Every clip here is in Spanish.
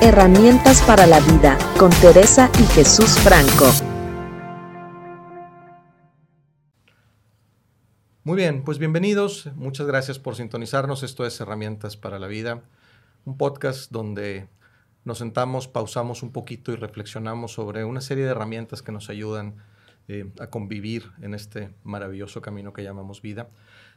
Herramientas para la vida con Teresa y Jesús Franco. Muy bien, pues bienvenidos. Muchas gracias por sintonizarnos. Esto es Herramientas para la vida, un podcast donde nos sentamos, pausamos un poquito y reflexionamos sobre una serie de herramientas que nos ayudan eh, a convivir en este maravilloso camino que llamamos vida.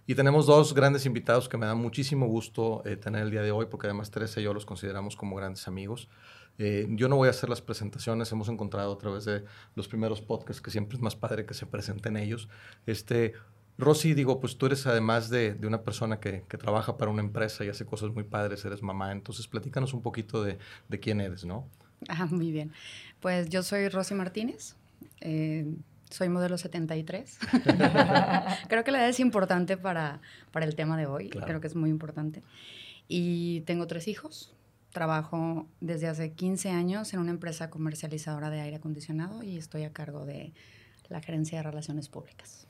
Y tenemos dos grandes invitados que me dan muchísimo gusto eh, tener el día de hoy, porque además Teresa y yo los consideramos como grandes amigos. Eh, yo no voy a hacer las presentaciones, hemos encontrado a través de los primeros podcasts que siempre es más padre que se presenten ellos. Este, Rosy, digo, pues tú eres además de, de una persona que, que, trabaja para una empresa y hace cosas muy padres, eres mamá, entonces platícanos un poquito de, de quién eres, ¿no? Ah, muy bien. Pues yo soy Rosy Martínez, eh, soy modelo 73. Creo que la edad es importante para, para el tema de hoy, claro. creo que es muy importante. Y tengo tres hijos, trabajo desde hace 15 años en una empresa comercializadora de aire acondicionado y estoy a cargo de la gerencia de relaciones públicas.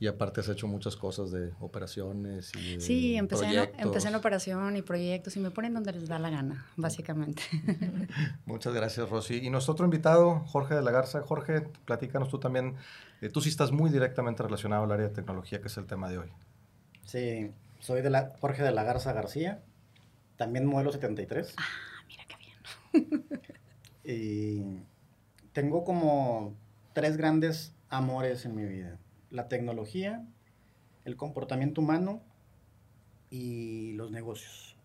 Y aparte has hecho muchas cosas de operaciones y de Sí, empecé en, empecé en, operación y proyectos y me ponen donde les da la gana, básicamente. Muchas gracias, Rosy. Y nuestro invitado, Jorge de la Garza. Jorge, platícanos tú también. Eh, tú sí estás muy directamente relacionado al área de tecnología, que es el tema de hoy. Sí, soy de la, Jorge de la Garza García, también modelo 73. Ah, mira qué bien. y tengo como tres grandes amores en mi vida la tecnología, el comportamiento humano y los negocios.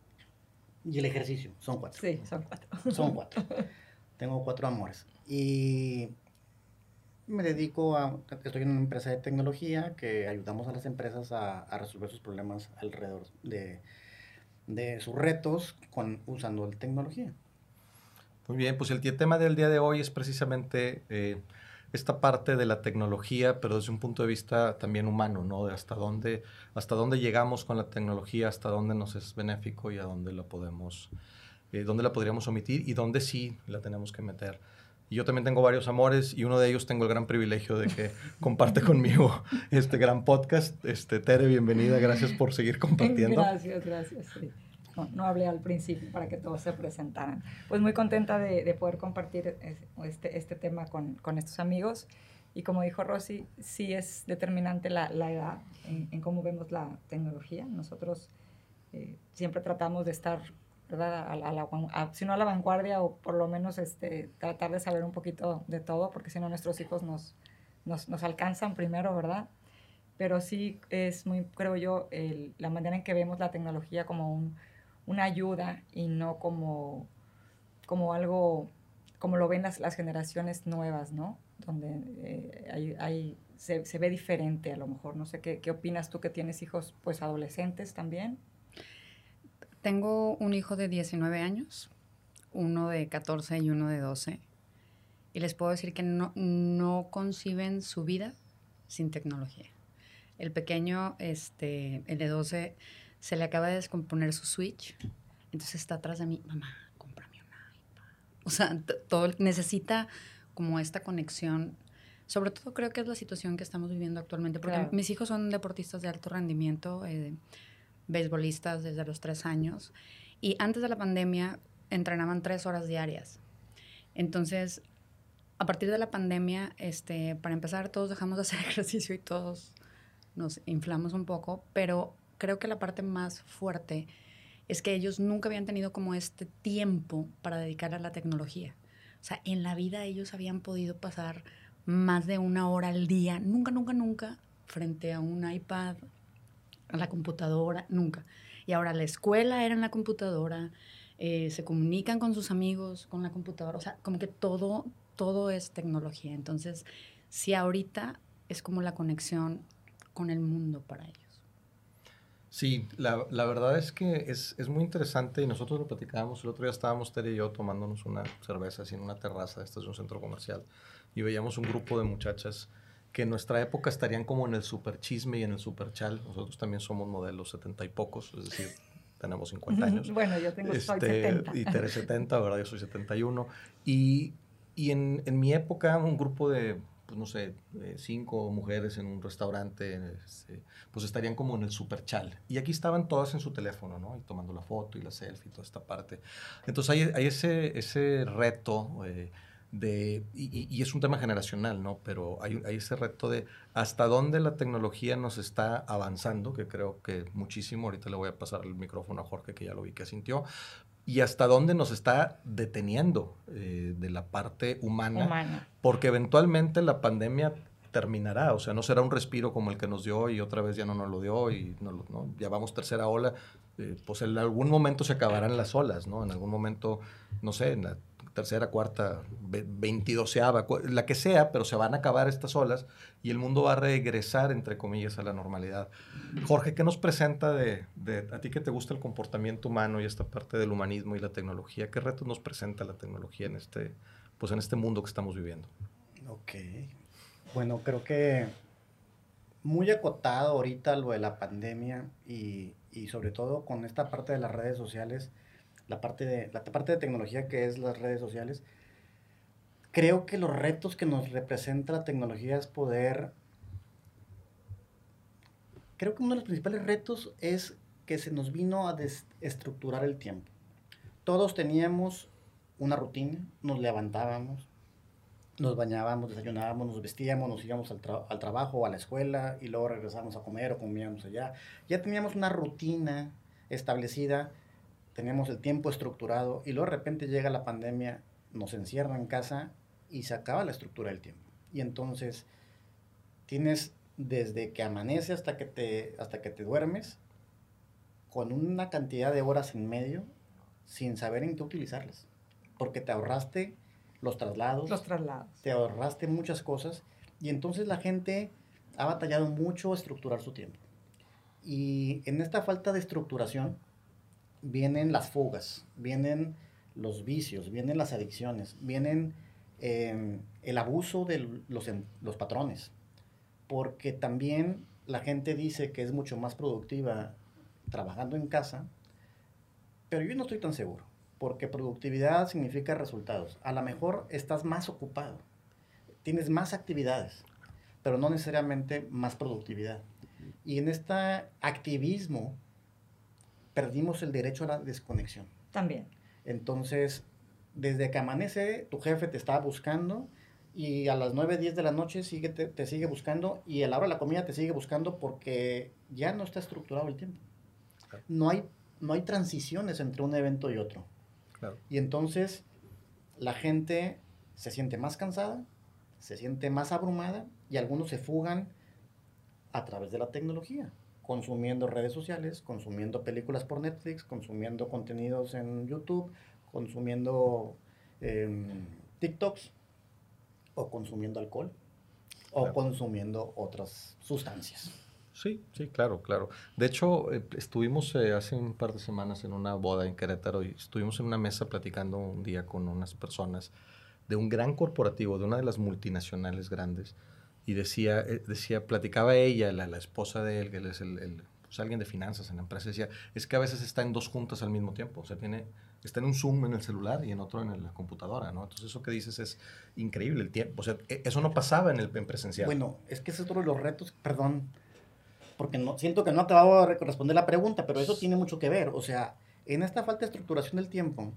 Y el ejercicio, son cuatro. Sí, son cuatro. Son cuatro. Tengo cuatro amores. Y me dedico a, estoy en una empresa de tecnología que ayudamos a las empresas a, a resolver sus problemas alrededor de, de sus retos con, usando la tecnología. Muy bien, pues el tema del día de hoy es precisamente... Eh, esta parte de la tecnología, pero desde un punto de vista también humano, ¿no? De hasta dónde, hasta dónde llegamos con la tecnología, hasta dónde nos es benéfico y a dónde la podemos, eh, dónde la podríamos omitir y dónde sí la tenemos que meter. Y yo también tengo varios amores y uno de ellos tengo el gran privilegio de que comparte conmigo este gran podcast. Este, Tere, bienvenida, gracias por seguir compartiendo. Gracias, gracias. Sí. No, no, hablé al principio para que todos se presentaran. Pues muy contenta de, de poder compartir este, este tema con, con, estos amigos. Y como dijo Rosy, sí es determinante la, la edad en, cómo vemos la tecnología. Nosotros eh, siempre tratamos de estar, ¿verdad? A, la, a, si no a la vanguardia, o por lo menos este, tratar de saber un poquito de todo, porque si no nuestros hijos nos, nos, nos alcanzan primero, ¿verdad? Pero sí es muy, creo yo, la manera en que vemos la tecnología como un una ayuda y no como, como algo, como lo ven las, las generaciones nuevas, ¿no? Donde eh, hay, hay, se, se, ve diferente a lo mejor. No sé, ¿qué, ¿qué opinas tú que tienes hijos pues adolescentes también? Tengo un hijo de 19 años, uno de 14 y uno de 12. Y les puedo decir que no, no conciben su vida sin tecnología. El pequeño, este, el de 12, se le acaba de descomponer su Switch, entonces está atrás de mí, mamá, cómprame un iPad. O sea, todo necesita como esta conexión. Sobre todo creo que es la situación que estamos viviendo actualmente, porque claro. mis hijos son deportistas de alto rendimiento, eh, beisbolistas desde los tres años, y antes de la pandemia entrenaban tres horas diarias. Entonces, a partir de la pandemia, este, para empezar, todos dejamos de hacer ejercicio y todos nos inflamos un poco, pero creo que la parte más fuerte es que ellos nunca habían tenido como este tiempo para dedicar a la tecnología. O sea, en la vida ellos habían podido pasar más de una hora al día, nunca, nunca, nunca, frente a un iPad, a la computadora, nunca. Y ahora la escuela era en la computadora, eh, se comunican con sus amigos con la computadora, o sea, como que todo, todo es tecnología. Entonces, sí, ahorita es como la conexión con el mundo para ellos. Sí, la, la, verdad es que es, es, muy interesante y nosotros lo platicábamos, el otro día estábamos Tere y yo tomándonos una cerveza así en una terraza, esta es un centro comercial, y veíamos un grupo de muchachas que en nuestra época estarían como en el super chisme y en el super chal, nosotros también somos modelos setenta y pocos, es decir, tenemos 50 años. Bueno, yo tengo, este, soy 70. Y Tere 70, ¿verdad? Yo soy 71. Y, y en, en mi época un grupo de pues no sé, eh, cinco mujeres en un restaurante, este, pues estarían como en el superchal. Y aquí estaban todas en su teléfono, ¿no? Y tomando la foto y la selfie y toda esta parte. Entonces hay, hay ese, ese reto eh, de, y, y, es un tema generacional, ¿no? Pero hay, hay ese reto de hasta dónde la tecnología nos está avanzando, que creo que muchísimo. Ahorita le voy a pasar el micrófono a Jorge, que ya lo vi que sintió y hasta dónde nos está deteniendo eh, de la parte humana, Humana. porque eventualmente la pandemia terminará, o sea, no será un respiro como el que nos dio y otra vez ya no nos lo dio y no, ¿no? ya vamos tercera ola, eh, pues en algún momento se acabarán las olas, ¿no? En algún momento, no sé, en la tercera, cuarta, ve- veintidoceava, la que sea, pero se van a acabar estas olas y el mundo va a regresar, entre comillas, a la normalidad. Jorge, ¿qué nos presenta de, de- a ti que te gusta el comportamiento humano y esta parte del humanismo y la tecnología? ¿Qué retos nos presenta la tecnología en este, pues en este mundo que estamos viviendo? Ok. Bueno, creo que muy acotado ahorita lo de la pandemia y, y sobre todo con esta parte de las redes sociales, la parte de, la parte de tecnología que es las redes sociales, creo que los retos que nos representa la tecnología es poder... Creo que uno de los principales retos es que se nos vino a desestructurar el tiempo. Todos teníamos una rutina, nos levantábamos, nos bañábamos, desayunábamos, nos vestíamos, nos íbamos al, tra- al trabajo o a la escuela y luego regresábamos a comer o comíamos allá. Ya teníamos una rutina establecida, teníamos el tiempo estructurado y luego de repente llega la pandemia, nos encierra en casa y se acaba la estructura del tiempo. Y entonces tienes desde que amanece hasta que te, hasta que te duermes con una cantidad de horas en medio sin saber en qué utilizarlas. Porque te ahorraste los traslados, Los traslados. te ahorraste muchas cosas y entonces la gente ha batallado mucho a estructurar su tiempo. Y en esta falta de estructuración vienen las fugas, vienen los vicios, vienen las adicciones, vienen eh, el abuso de los, en- los patrones. Porque también la gente dice que es mucho más productiva trabajando en casa, pero yo no estoy tan seguro, porque productividad significa resultados. A lo mejor estás más ocupado, tienes más actividades, pero no necesariamente más productividad. Y en este activismo perdimos el derecho a la desconexión. También. Entonces, desde que amanece, tu jefe te está buscando y a las 9, 10 de la noche sigue, te, te sigue buscando y a la hora de la comida te sigue buscando porque ya no está estructurado el tiempo. Claro. No hay, no hay transiciones entre un evento y otro. Claro. Y entonces la gente se siente más cansada, se siente más abrumada y algunos se fugan a través de la tecnología, consumiendo redes sociales, consumiendo películas por Netflix, consumiendo contenidos en YouTube, consumiendo em, TikToks o consumiendo alcohol o Claro. consumiendo otras sustancias. Sí, sí, claro, claro. De hecho, eh, estuvimos eh, hace un par de semanas en una boda en Querétaro y estuvimos en una mesa platicando un día con unas personas de un gran corporativo, de una de las multinacionales grandes, y decía, eh, decía platicaba ella, la, la esposa de él, que él es el, el, pues, alguien de finanzas en la empresa, decía, es que a veces está en dos juntas al mismo tiempo, o sea, tiene, está en un Zoom en el celular y en otro en la computadora, ¿no? Entonces eso que dices es increíble el tiempo, o sea, e- eso no pasaba en el en presencial. Bueno, es que ese es otro de los retos, perdón, porque no, siento que no acababa de responder la pregunta, pero eso tiene mucho que ver. O sea, en esta falta de estructuración del tiempo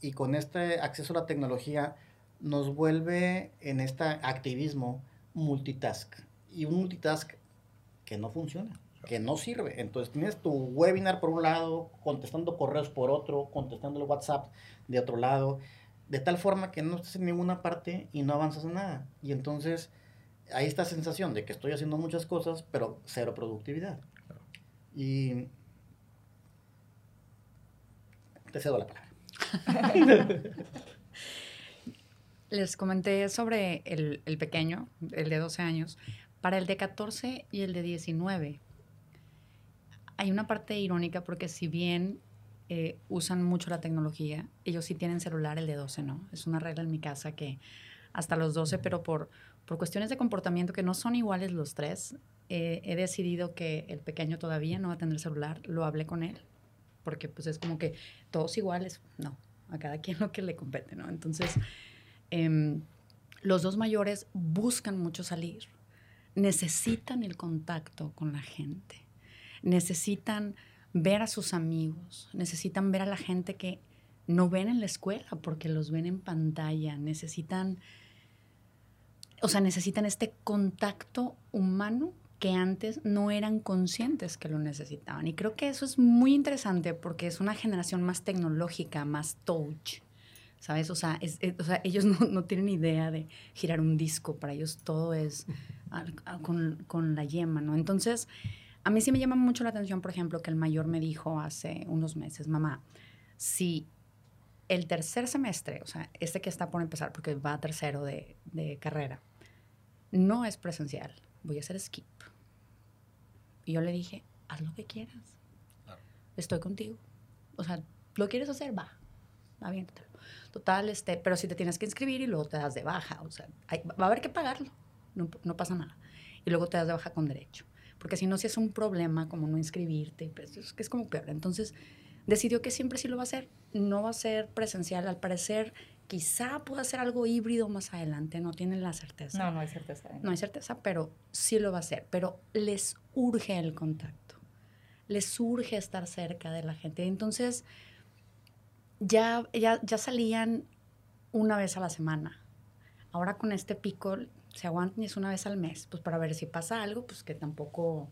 y con este acceso a la tecnología, nos vuelve en este activismo multitask. Y un multitask que no funciona, que no sirve. Entonces tienes tu webinar por un lado, contestando correos por otro, contestando el WhatsApp de otro lado, de tal forma que no estás en ninguna parte y no avanzas en nada. Y entonces hay esta sensación de que estoy haciendo muchas cosas, pero cero productividad. Y te cedo la palabra. Les comenté sobre el, el pequeño, el de 12 años. Para el de 14 y el de 19, hay una parte irónica porque si bien eh, usan mucho la tecnología, ellos sí tienen celular, el de 12 no. Es una regla en mi casa que hasta los 12, pero por, por cuestiones de comportamiento que no son iguales los tres, eh, he decidido que el pequeño todavía no va a tener celular. Lo hablé con él, porque pues es como que todos iguales. No, a cada quien lo que le compete, ¿no? Entonces... em, los dos mayores buscan mucho salir, necesitan el contacto con la gente, necesitan ver a sus amigos, necesitan ver a la gente que no ven en la escuela porque los ven en pantalla, necesitan, o sea, necesitan este contacto humano que antes no eran conscientes que lo necesitaban. Y creo que eso es muy interesante porque es una generación más tecnológica, más touch, ¿sabes? O sea, ellos no, tienen idea de girar un disco, para ellos todo es con, con la yema, ¿no? Entonces, a mí sí me llama mucho la atención, por ejemplo, que el mayor me dijo hace unos meses, mamá, si el tercer semestre, o sea, este que está por empezar, porque va a tercero de, carrera, no es presencial, voy a hacer skip. Y yo le dije, haz lo que quieras. Estoy contigo. O sea, ¿lo quieres hacer? Va, aviéntatelo. Total, este, pero si te tienes que inscribir y luego te das de baja, o sea, va a haber que pagarlo, no, no pasa nada. Y luego te das de baja con derecho porque si no, si es un problema como no inscribirte, pues es como peor. Entonces, decidió que siempre sí lo va a hacer. No va a ser presencial, al parecer, quizá pueda ser algo híbrido más adelante, no tienen la certeza. No, no hay certeza. No hay certeza, pero sí lo va a hacer. Pero les urge el contacto, les urge estar cerca de la gente. Entonces, ya, ya, ya salían una vez a la semana. Ahora con este pico se aguanten y es una vez al mes, pues para ver si pasa algo, pues que tampoco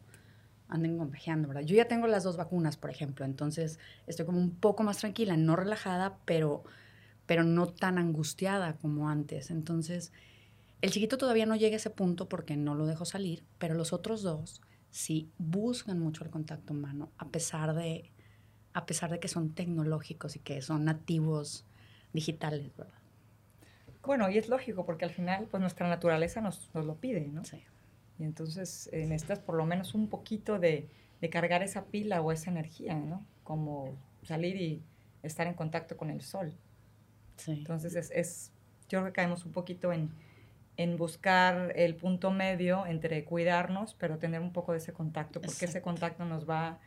anden contagiando, ¿verdad? Yo ya tengo las dos vacunas, por ejemplo, entonces estoy como un poco más tranquila, no relajada, pero, pero no tan angustiada como antes. Entonces, el chiquito todavía no llega a ese punto porque no lo dejo salir, pero los otros dos sí buscan mucho el contacto humano, a pesar de, a pesar de que son tecnológicos y que son nativos digitales, ¿verdad? Bueno, y es lógico porque al final pues nuestra naturaleza nos, nos lo pide, ¿no? Sí. Y entonces eh, necesitas por lo menos un poquito de, de, cargar esa pila o esa energía, ¿no? Como salir y estar en contacto con el sol. Sí. Entonces es, es yo creo que caemos un poquito en, en, buscar el punto medio entre cuidarnos, pero tener un poco de ese contacto, porque ese contacto nos va a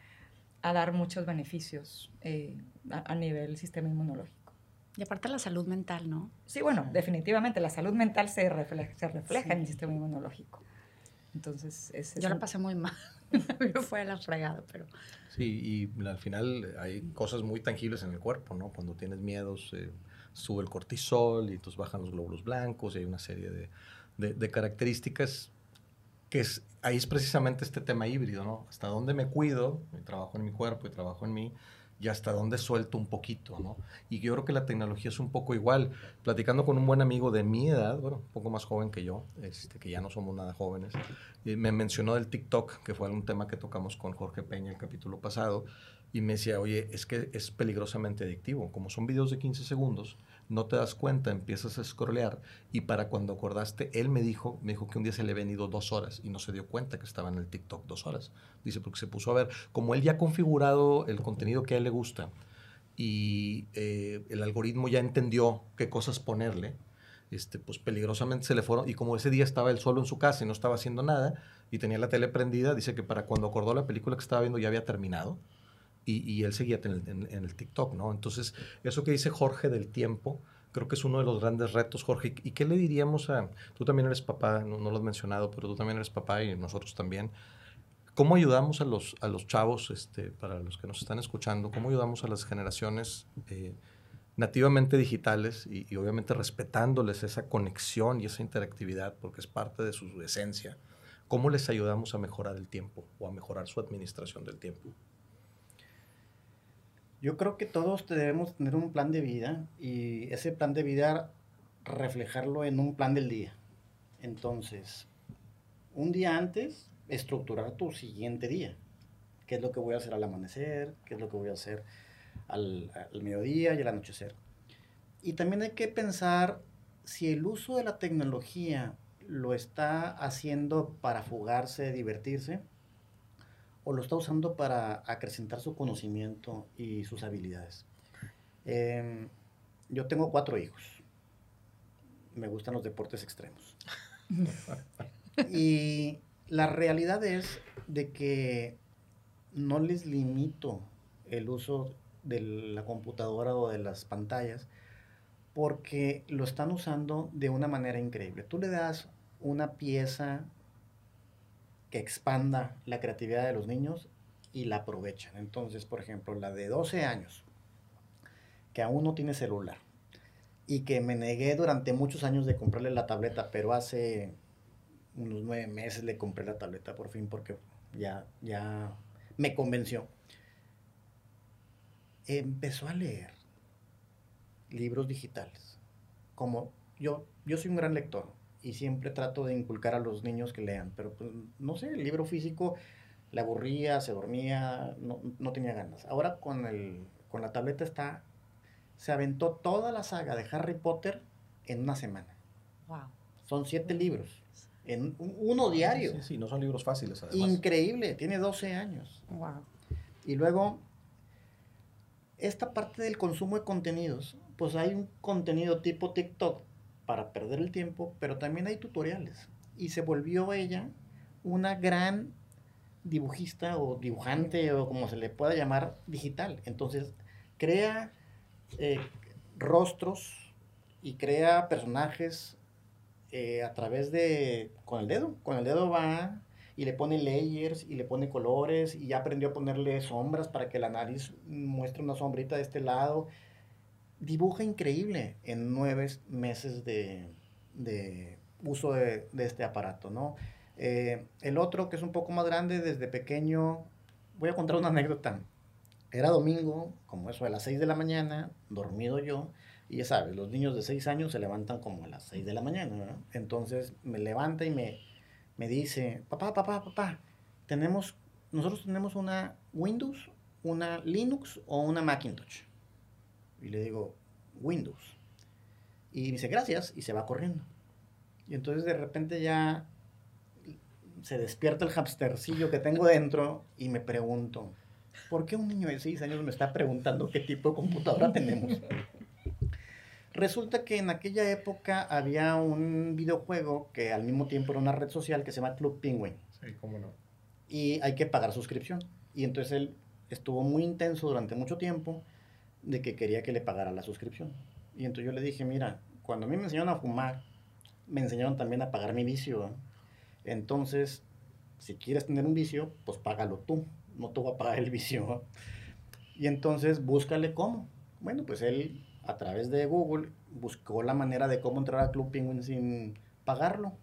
dar muchos beneficios eh, a, a nivel sistema inmunológico. Y aparte la salud mental, ¿no? Sí, bueno, definitivamente la salud mental se refleja, se refleja en el sistema inmunológico. Entonces, es, Yo la pasé muy mal. fue la fregada, pero... Sí, y al final hay cosas muy tangibles en el cuerpo, ¿no? Cuando tienes miedos, sube el cortisol y entonces bajan los glóbulos blancos y hay una serie de, de, de características que es, ahí es precisamente este tema híbrido, ¿no? Hasta dónde me cuido, y trabajo en mi cuerpo y trabajo en mí, y hasta dónde suelto un poquito, ¿no? Y yo creo que la tecnología es un poco igual. Platicando con un buen amigo de mi edad, bueno, un poco más joven que yo, este, que ya no somos nada jóvenes, me mencionó del TikTok, que fue un tema que tocamos con Jorge Peña el capítulo pasado, y me decía, oye, es que es peligrosamente adictivo. Como son videos de 15 segundos, no te das cuenta, empiezas a scrollear y para cuando acordaste, él me dijo, me dijo que un día se le habían ido dos horas y no se dio cuenta que estaba en el TikTok dos horas. Dice, porque se puso a ver, como él ya ha configurado el contenido que a él le gusta y eh, el algoritmo ya entendió qué cosas ponerle, este, pues peligrosamente se le fueron, y como ese día estaba él solo en su casa y no estaba haciendo nada y tenía la tele prendida, dice que para cuando acordó la película que estaba viendo ya había terminado y, él seguía en el, TikTok, ¿no? Entonces, eso que dice Jorge del tiempo, creo que es uno de los grandes retos, Jorge. ¿Y qué le diríamos a, tú también eres papá, no, lo has mencionado, pero tú también eres papá y nosotros también. ¿Cómo ayudamos a los, a los chavos, este, para los que nos están escuchando, cómo ayudamos a las generaciones eh, nativamente digitales y, y, obviamente respetándoles esa conexión y esa interactividad porque es parte de su esencia? ¿Cómo les ayudamos a mejorar el tiempo o a mejorar su administración del tiempo? Yo creo que todos debemos tener un plan de vida y ese plan de vida reflejarlo en un plan del día. Entonces, un día antes, estructurar tu siguiente día. ¿Qué es lo que voy a hacer al amanecer? ¿Qué es lo que voy a hacer al, mediodía y al anochecer? Y también hay que pensar si el uso de la tecnología lo está haciendo para fugarse, divertirse, o lo está usando para acrecentar su conocimiento y sus habilidades. Em, yo tengo cuatro hijos. Me gustan los deportes extremos. y la realidad es de que no les limito el uso de la computadora o de las pantallas porque lo están usando de una manera increíble. Tú le das una pieza que expanda la creatividad de los niños y la aprovechan. Entonces, por ejemplo, la de 12 años, que aún no tiene celular, y que me negué durante muchos años de comprarle la tableta, pero hace unos nueve meses le compré la tableta por fin porque ya, ya me convenció. Empezó a leer libros digitales. Como yo, yo soy un gran lector y siempre trato de inculcar a los niños que lean, pero pues, no sé, el libro físico le aburría, se dormía, no, no tenía ganas. Ahora con, el, con la tableta está, se aventó toda la saga de Harry Potter en una semana. Wow. Son siete libros, en un- uno diario. Sí, sí, no son libros fáciles, además. Increíble, tiene 12 años. Wow. Y luego, esta parte del consumo de contenidos, pues hay un contenido tipo TikTok para perder el tiempo, pero también hay tutoriales. Y se volvió ella una gran dibujista o dibujante o como se le pueda llamar digital. Entonces, crea eh, rostros y crea personajes eh, a través de, con el dedo. Con el dedo va y le pone layers y le pone colores y ya aprendió a ponerle sombras para que la nariz muestre una sombrita de este lado. Dibuja increíble en nueve meses de, de uso de, de este aparato, ¿no? Eh, el otro, que es un poco más grande, desde pequeño, voy a contar una anécdota. Era domingo, como eso, a las 6 de la mañana, dormido yo, y ya sabes, los niños de 6 años se levantan como a las 6 de la mañana, ¿no? Entonces me levanta y me, me dice, papá, papá, papá, tenemos, nosotros tenemos una Windows, una Linux o una Macintosh. Y le digo, Windows. Y me dice, gracias, y se va corriendo. Y entonces de repente ya se despierta el hamstercillo que tengo dentro y me pregunto, ¿por qué un niño de 6 años me está preguntando qué tipo de computadora tenemos? Resulta que en aquella época había un videojuego que al mismo tiempo era una red social que se llama Club Penguin Sí, cómo no. y hay que pagar suscripción. Y entonces él estuvo muy intenso durante mucho tiempo de que quería que le pagara la suscripción. Y entonces yo le dije, mira, cuando a mí me enseñaron a fumar, me enseñaron también a pagar mi vicio. Entonces, si quieres tener un vicio, pues págalo tú, no te voy a pagar el vicio. Y entonces búscale cómo. Bueno, pues él a través de Google buscó la manera de cómo entrar a Club Penguin sin pagarlo.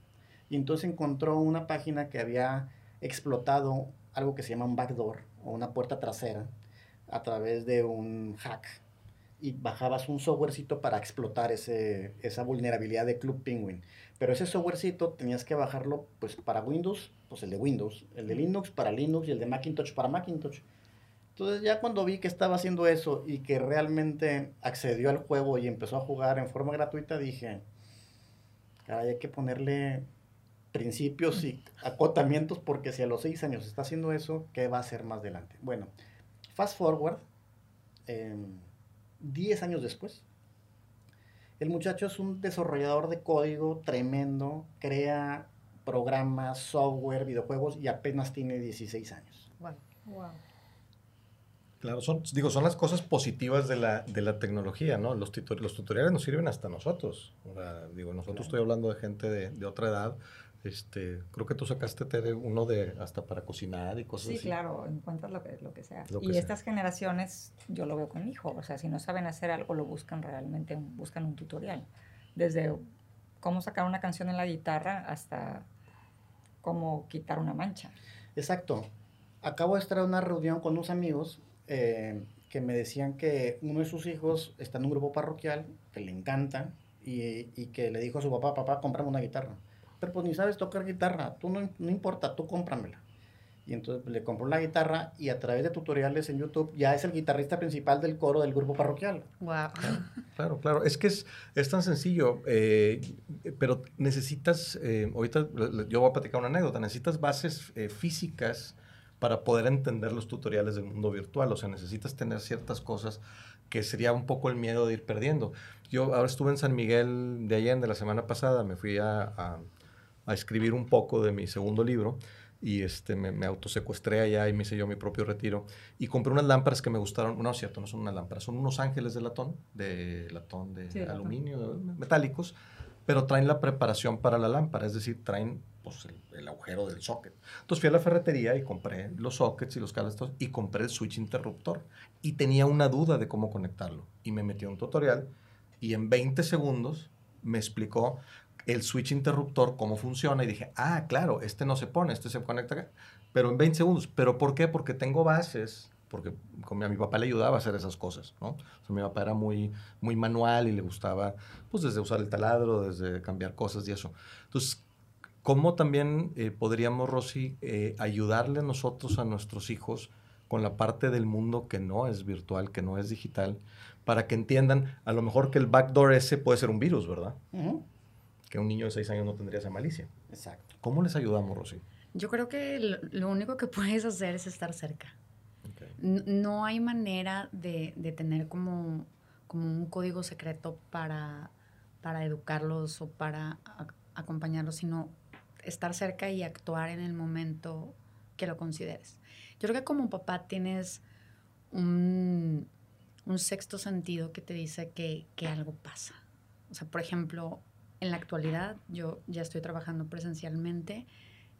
Y entonces encontró una página que había explotado algo que se llama un backdoor o una puerta trasera a través de un hack. Y bajabas un softwarecito para explotar ese, esa vulnerabilidad de Club Penguin. Pero ese softwarecito tenías que bajarlo pues para Windows, pues el de Windows, el de Linux para Linux y el de Macintosh para Macintosh. Entonces ya cuando vi que estaba haciendo eso y que realmente accedió al juego y empezó a jugar en forma gratuita, dije, caray, hay que ponerle principios y acotamientos porque si a los seis años está haciendo eso, ¿qué va a hacer más adelante? Bueno, fast forward, eh, 10 años después, el muchacho es un desarrollador de código tremendo, crea programas, software, videojuegos y apenas tiene 16 años. Wow. Wow. Claro, son, digo, son las cosas positivas de la, de la tecnología, ¿no? Los, tutor- los tutoriales nos sirven hasta nosotros. O sea, digo, nosotros Claro. estoy hablando de gente de, de otra edad. Este, creo que tú sacaste Tere, uno de hasta para cocinar y cosas Sí, así. claro, encuentras lo que, lo que sea. Lo que y sea. estas generaciones, yo lo veo con mi hijo, o sea, si no saben hacer algo, lo buscan realmente, buscan un tutorial. Desde cómo sacar una canción en la guitarra hasta cómo quitar una mancha. Exacto. Acabo de estar en una reunión con unos amigos eh, que me decían que uno de sus hijos está en un grupo parroquial que le encanta y, y que le dijo a su papá, papá, cómprame una guitarra. Pero pues ni sabes tocar guitarra, tú no, no importa, tú cómpramela. Y entonces pues, le compró la guitarra y a través de tutoriales en YouTube ya es el guitarrista principal del coro del grupo parroquial. Wow. Claro, claro. Es que es, es tan sencillo, eh, pero necesitas, eh, ahorita yo voy a platicar una anécdota, necesitas bases eh, físicas para poder entender los tutoriales del mundo virtual. O sea, necesitas tener ciertas cosas que sería un poco el miedo de ir perdiendo. Yo ahora estuve en San Miguel de Allende la semana pasada, me fui a, a- a escribir un poco de mi segundo libro y este, me, me autosecuestré allá y me hice yo mi propio retiro. Y compré unas lámparas que me gustaron. No, es cierto, no son unas lámparas, son unos ángeles de latón, de latón, de Sí, latón. aluminio, metálicos, pero traen la preparación para la lámpara, es decir, traen pues, el, el agujero del socket. Entonces fui a la ferretería y compré los sockets y los cables y compré el switch interruptor. Y tenía una duda de cómo conectarlo. Y me metí a un tutorial y en 20 segundos me explicó el switch interruptor, cómo funciona, y dije, ah, claro, este no se pone, este se conecta acá, pero en 20 segundos. ¿Pero por qué? Porque tengo bases, porque a mi papá le ayudaba a hacer esas cosas, ¿no? Mi papá era muy, muy manual y le gustaba, pues, desde usar el taladro, desde cambiar cosas y eso. Entonces, ¿cómo también eh, podríamos, Rosy, eh, ayudarle nosotros a nuestros hijos con la parte del mundo que no es virtual, que no es digital, para que entiendan, a lo mejor que el backdoor ese puede ser un virus, ¿verdad? Ujú. Que un niño de 6 años no tendría esa malicia. Exacto. ¿Cómo les ayudamos, Rosy? Yo creo que lo, lo único que puedes hacer es estar cerca. N- No hay manera de, de tener como, como un código secreto para, para educarlos o para a- acompañarlos, sino estar cerca y actuar en el momento que lo consideres. Yo creo que como papá tienes un, un sexto sentido que te dice que, que algo pasa. O sea, por ejemplo, en la actualidad yo ya estoy trabajando presencialmente,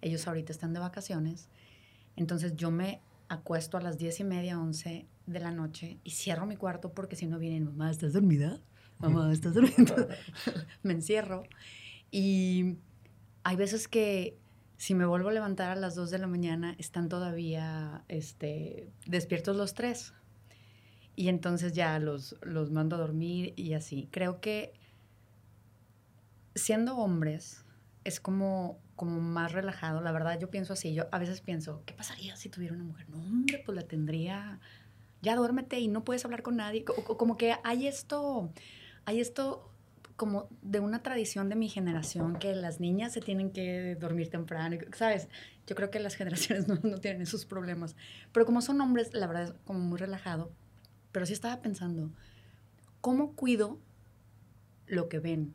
ellos ahorita están de vacaciones, entonces yo me acuesto a las diez y media, once de la noche y cierro mi cuarto porque si no vienen, mamá, ¿estás dormida? Mamá, ¿estás durmiendo? me encierro y hay veces que si me vuelvo a levantar a las 2 de la mañana, están todavía este, despiertos los tres. Y entonces ya los, los mando a dormir y así. Creo que siendo hombres es como, como más relajado. La verdad, yo pienso así. Yo a veces pienso, ¿qué pasaría si tuviera una mujer? No, hombre, pues la tendría. Ya duérmete y no puedes hablar con nadie. Co- co- Como que hay esto, hay esto como de una tradición de mi generación que las niñas se tienen que dormir temprano, ¿sabes? Yo creo que las generaciones no, no tienen esos problemas. Pero como son hombres, la verdad es como muy relajado. Pero sí estaba pensando, ¿cómo cuido lo que ven?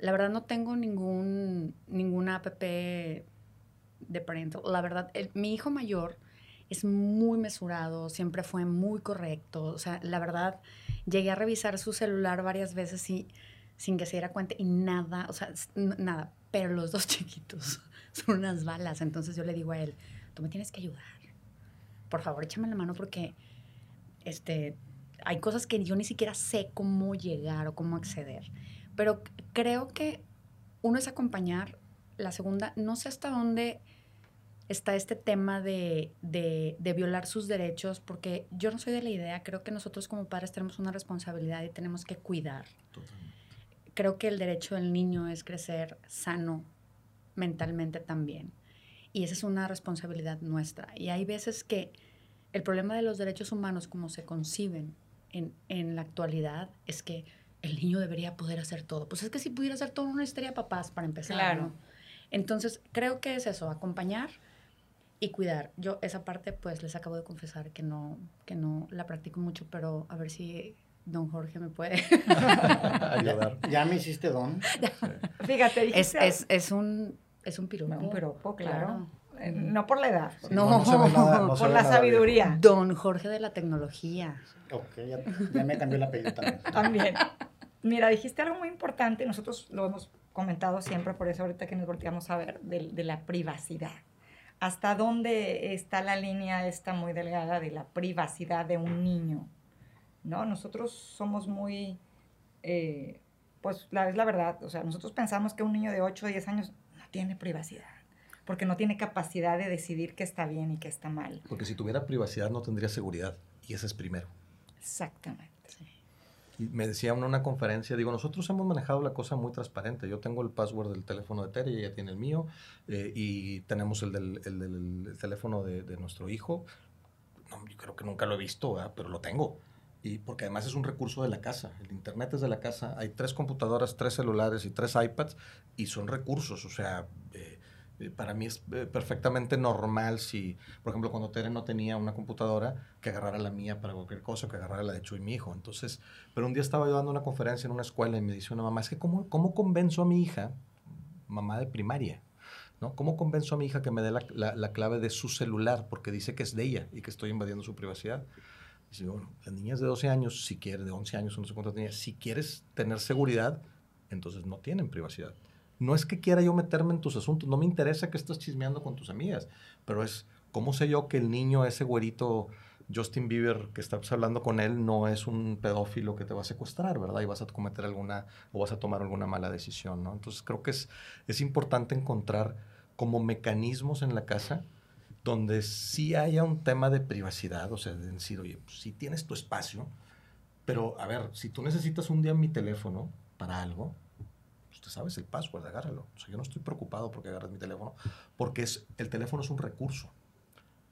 La verdad no tengo ningún, ninguna app de parental. La verdad, mi hijo mayor es muy mesurado, siempre fue muy correcto. O sea, la verdad, llegué a revisar su celular varias veces y, sin que se diera cuenta y nada, o sea, nada. Pero los dos chiquitos son unas balas. Entonces yo le digo a él, tú me tienes que ayudar. Por favor, échame la mano porque este, hay cosas que yo ni siquiera sé cómo llegar o cómo acceder. Pero creo que uno es acompañar. La segunda, no sé hasta dónde está este tema de, de- de violar sus derechos, porque yo no soy de la idea, creo que nosotros como padres tenemos una responsabilidad y tenemos que cuidar. Creo que el derecho del niño es crecer sano mentalmente también. Y esa es una responsabilidad nuestra. Y hay veces que el problema de los derechos humanos como se conciben en, en la actualidad es que el niño debería poder hacer todo. Pues es que si pudiera hacer todo no necesitaría papás para empezar. Claro. ¿no? Entonces creo que es eso, acompañar y cuidar. Yo esa parte pues les acabo de confesar que no, que no la practico mucho, pero a ver si don Jorge me puede. Ayudar. Ya me hiciste don. Fíjate, es, es, es un es un piropo. un piropo, claro. Claro. Eh, No por la edad, No. no se ve nada- no se por la sabiduría. Don Jorge de la tecnología. Ok, ya, ya me cambió el apellido también. También. Mira, dijiste algo muy importante, nosotros lo hemos comentado siempre, por eso ahorita que nos volteamos a ver, de, de la privacidad. ¿Hasta dónde está la línea esta muy delgada de la privacidad de un niño? ¿No? Nosotros somos muy, eh, pues la, es la verdad, o sea, nosotros pensamos que un niño de 8 o 10 años no tiene privacidad, porque no tiene capacidad de decidir qué está bien y qué está mal. Porque si tuviera privacidad no tendría seguridad. Y ese es primero. Exactamente. Y me decía en una conferencia, digo, nosotros hemos manejado la cosa muy transparente. Yo tengo el password del teléfono de Tere ella tiene el mío. eh, y tenemos el del, el teléfono de, de nuestro hijo. No, yo creo que nunca lo he visto, pero lo tengo. Y porque además es un recurso de la casa. El internet es de la casa. Hay tres computadoras, tres celulares y tres iPads y son recursos. O sea, eh, para mí es eh, perfectamente normal si, por ejemplo, cuando Tere no tenía una computadora, que agarrara la mía para cualquier cosa, que agarrara la de Chu y mi hijo. Entonces, pero un día estaba yo dando una conferencia en una escuela y me dice una mamá, es que ¿cómo, cómo convenzo a mi hija, mamá de primaria? ¿no? ¿Cómo convenzo a mi hija que me dé la, la- la clave de su celular porque dice que es de ella y que estoy invadiendo su privacidad? Dice, bueno, las niñas de 12 años, si quieres, de 11 años, no sé cuántas niñas, si quieres tener seguridad, entonces no tienen privacidad. No es que quiera yo meterme en tus asuntos, no me interesa que estés chismeando con tus amigas, pero es, ¿cómo sé yo que el niño, ese güerito Justin Bieber que estás hablando con él, no es un pedófilo que te va a secuestrar, ¿verdad? Y vas a cometer alguna, o vas a tomar alguna mala decisión, ¿no? Entonces creo que es, es importante encontrar como mecanismos en la casa donde sí haya un tema de privacidad, o sea, de decir, oye, pues sí tienes tu espacio, pero a ver, si tú necesitas un día mi teléfono para algo, pues te sabes el password, agárralo. O sea, yo no estoy preocupado porque agarres mi teléfono, porque es, el teléfono es un recurso.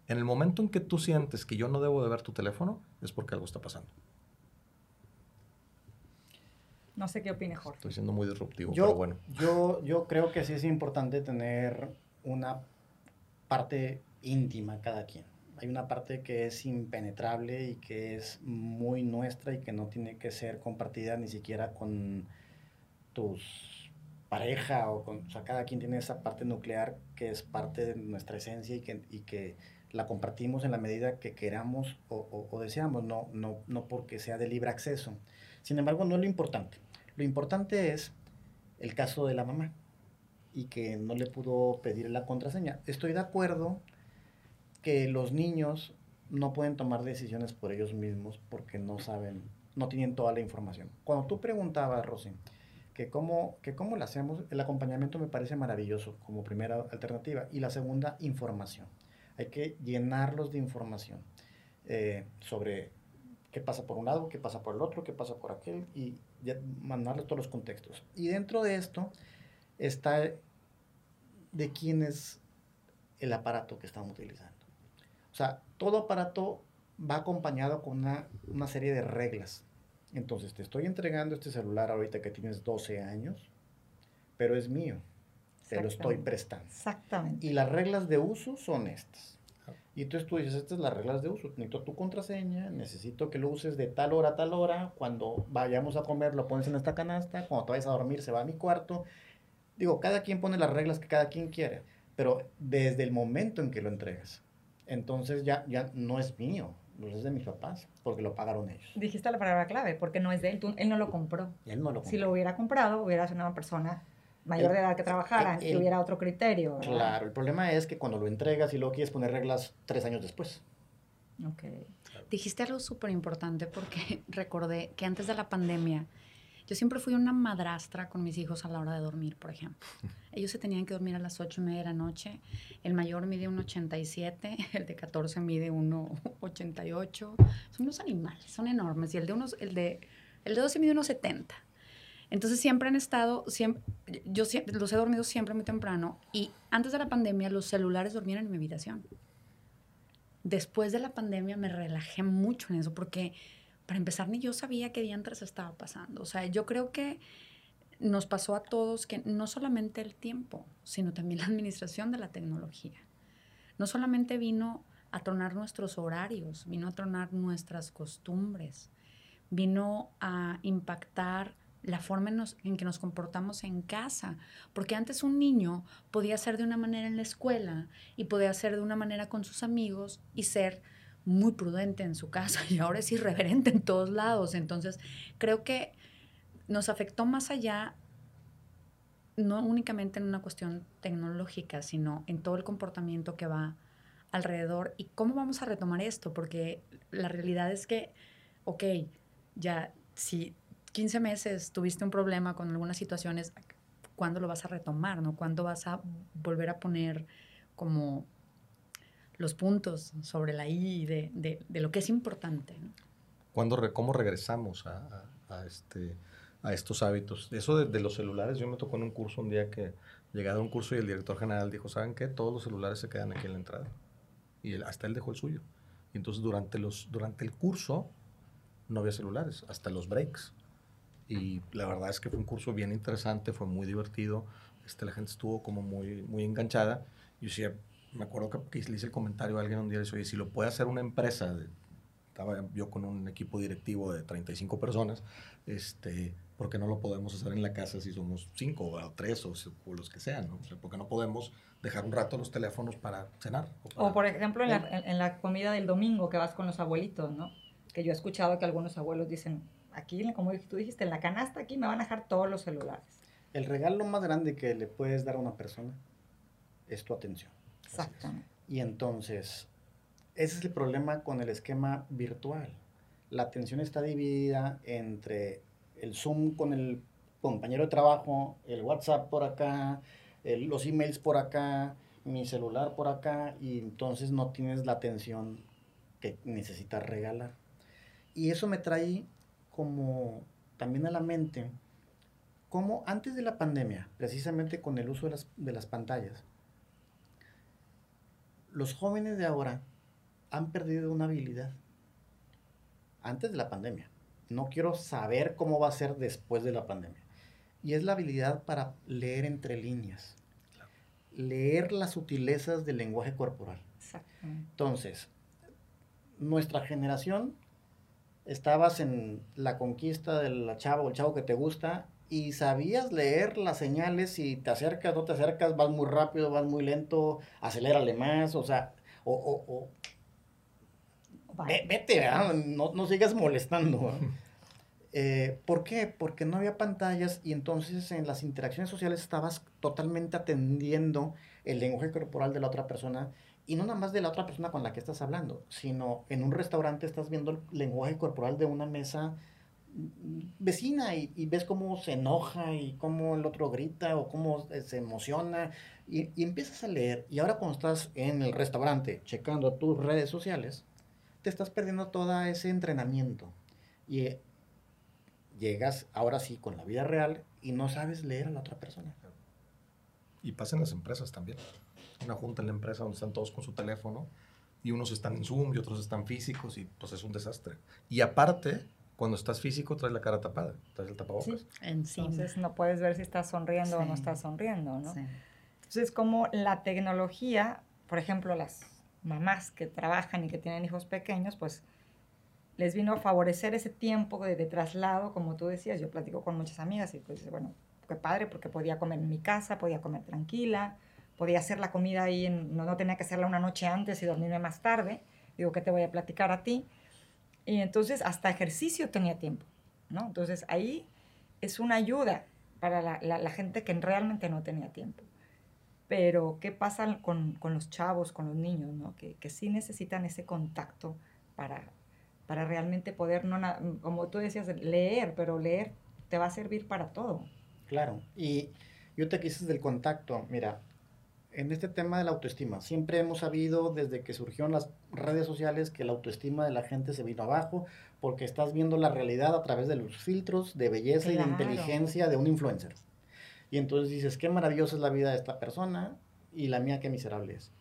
En el momento en que tú sientes que yo no debo de ver tu teléfono, es porque algo está pasando. No sé qué opine Jorge. Estoy siendo muy disruptivo, Yo, pero bueno. yo, yo creo que sí es importante tener una parte íntima cada quien. Hay una parte que es impenetrable y que es muy nuestra y que no tiene que ser compartida ni siquiera con tus pareja o con, o sea, cada quien tiene esa parte nuclear que es parte de nuestra esencia y que, y que la compartimos en la medida que queramos o, o- o deseamos, no, no, no porque sea de libre acceso. Sin embargo, no es lo importante. Lo importante es el caso de la mamá y que no le pudo pedir la contraseña. Estoy de acuerdo que los niños no pueden tomar decisiones por ellos mismos porque no saben, no tienen toda la información. Cuando tú preguntabas, Rosy, que cómo, que cómo lo hacemos, el acompañamiento me parece maravilloso como primera alternativa. Y la segunda, información. Hay que llenarlos de información eh, sobre qué pasa por un lado, qué pasa por el otro, qué pasa por aquel, y mandarles todos los contextos. Y dentro de esto está de quién es el aparato que estamos utilizando. O sea, todo aparato va acompañado con una, una serie de reglas. Entonces, te estoy entregando este celular ahorita que tienes 12 años, pero es mío. Te lo estoy prestando. Exactamente. Y las reglas de uso son estas. Y entonces tú dices, estas son las reglas de uso. Necesito tu contraseña, necesito que lo uses de tal hora a tal hora. Cuando vayamos a comer, lo pones en esta canasta. Cuando te vayas a dormir, se va a mi cuarto. Digo, cada quien pone las reglas que cada quien quiere. Pero desde el momento en que lo entregas, entonces ya, ya no es mío, no es de mis papás, porque lo pagaron ellos. Dijiste la palabra clave, porque no es de él, tú- él no lo compró. Él no lo Si compró. lo hubiera comprado, hubiera sido una persona mayor El- de edad que trabajara, el- que hubiera otro criterio. ¿verdad? Claro, el problema es que cuando lo entregas y luego quieres poner reglas tres años después. Ok. Dijiste algo súper importante porque recordé que antes de la pandemia yo siempre fui una madrastra con mis hijos a la hora de dormir, por ejemplo. Ellos se tenían que dormir a las 8 y media de la noche. El mayor mide 1,87, el de 14 mide 1,88. Son unos animales, son enormes. Y el de, unos, el de, el de 12 mide 1,70. Entonces siempre han estado, siempre, yo siempre, los he dormido siempre muy temprano. Y antes de la pandemia los celulares dormían en mi habitación después de la pandemia me relajé mucho en eso porque para empezar ni yo sabía qué diantres estaba pasando. O sea, yo creo que nos pasó a todos que no solamente el tiempo, sino también la administración de la tecnología. No solamente vino a tronar nuestros horarios, vino a tronar nuestras costumbres, vino a impactar la forma en, en que nos comportamos en casa, porque antes un niño podía ser de una manera en la escuela y podía ser de una manera con sus amigos y ser muy prudente en su casa y ahora es irreverente en todos lados. Entonces, creo que nos afectó más allá, no únicamente en una cuestión tecnológica, sino en todo el comportamiento que va alrededor y cómo vamos a retomar esto, porque la realidad es que, ok, ya si 15 meses tuviste un problema con algunas situaciones, ¿cuándo lo vas a retomar? ¿no? ¿Cuándo vas a volver a poner como los puntos sobre la I de, de- de lo que es importante? ¿Cuándo re- ¿Cómo regresamos a, a- a este, a estos hábitos? Eso de, de los celulares, yo me tocó en un curso un día que llegué a un curso y el director general dijo, ¿saben qué? Todos los celulares se quedan aquí en la entrada. Y él- hasta él dejó el suyo. Y entonces durante, los, durante el curso no había celulares, hasta los breaks. Y la verdad es que fue un curso bien interesante, fue muy divertido. Este, la gente estuvo como muy, muy enganchada. Yo decía, me acuerdo que, que le hice el comentario a alguien un día, le dije, oye, si lo puede hacer una empresa de estaba yo con un equipo directivo de 35 personas, este, porque no lo podemos hacer en la casa si somos cinco o tres o, o los que sean, ¿no? O sea, porque no podemos dejar un rato los teléfonos para cenar. O, para- por ejemplo, en la, en- en la comida del domingo que vas con los abuelitos, ¿no? Que yo he escuchado que algunos abuelos dicen, aquí, como tú dijiste, en la canasta aquí me van a dejar todos los celulares. El regalo más grande que le puedes dar a una persona es tu atención. Exactamente. Y entonces, ese es el problema con el esquema virtual. La atención está dividida entre el Zoom con el compañero de trabajo, el WhatsApp por acá, el- los emails por acá, mi celular por acá, y entonces no tienes la atención que necesitas regalar. Y eso me trae como también a la mente, como antes de la pandemia, precisamente con el uso de las, de las pantallas, los jóvenes de ahora han perdido una habilidad antes de la pandemia. No quiero saber cómo va a ser después de la pandemia. Y es la habilidad para leer entre líneas. Leer las sutilezas del lenguaje corporal. Entonces, nuestra generación, estabas en la conquista de la chava o el chavo que te gusta y sabías leer las señales si te acercas, no te acercas, vas muy rápido, vas muy lento, acelérale más, o sea, o, o- o ve- vete, ¿verdad? No, no sigas molestando. Eh, ¿Por qué? Porque no había pantallas y entonces en las interacciones sociales estabas totalmente atendiendo el lenguaje corporal de la otra persona y no nada más de la otra persona con la que estás hablando, sino en un restaurante estás viendo el lenguaje corporal de una mesa vecina y, y ves cómo se enoja y cómo el otro grita o cómo eh, se emociona y, y empiezas a leer y ahora cuando estás en el restaurante checando tus redes sociales, te estás perdiendo todo ese entrenamiento y eh, llegas ahora sí con la vida real y no sabes leer a la otra persona. Y pasa en las empresas también. Una junta en la empresa donde están todos con su teléfono y unos están en Zoom y otros están físicos y pues es un desastre. Y aparte, cuando estás físico traes la cara tapada, traes el tapabocas. Sí. Entonces no puedes ver si estás sonriendo o no Sí. estás sonriendo, ¿no? Sí. Entonces, como la tecnología, por ejemplo, las mamás que trabajan y que tienen hijos pequeños, pues les vino a favorecer ese tiempo de, de traslado, como tú decías. Yo platico con muchas amigas y pues, bueno, qué padre, porque podía comer en mi casa, podía comer tranquila, podía hacer la comida ahí, en- no, no tenía que hacerla una noche antes y dormirme más tarde. Digo, ¿qué te voy a platicar a ti? Y entonces hasta ejercicio tenía tiempo, ¿no? Entonces ahí es una ayuda para la, la- la gente que realmente no tenía tiempo. Pero, ¿qué pasa con, con los chavos, con los niños, ¿no? Que, que sí necesitan ese contacto para, para realmente poder, no como tú decías, leer, pero leer te va a servir para todo. Claro, y yo te quise del contacto, mira, en este tema de la autoestima, siempre hemos sabido desde que surgieron las redes sociales que la autoestima de la gente se vino abajo porque estás viendo la realidad a través de los filtros de belleza y de inteligencia de un influencer. Y entonces dices, qué maravillosa es la vida de esta persona y la mía qué miserable es.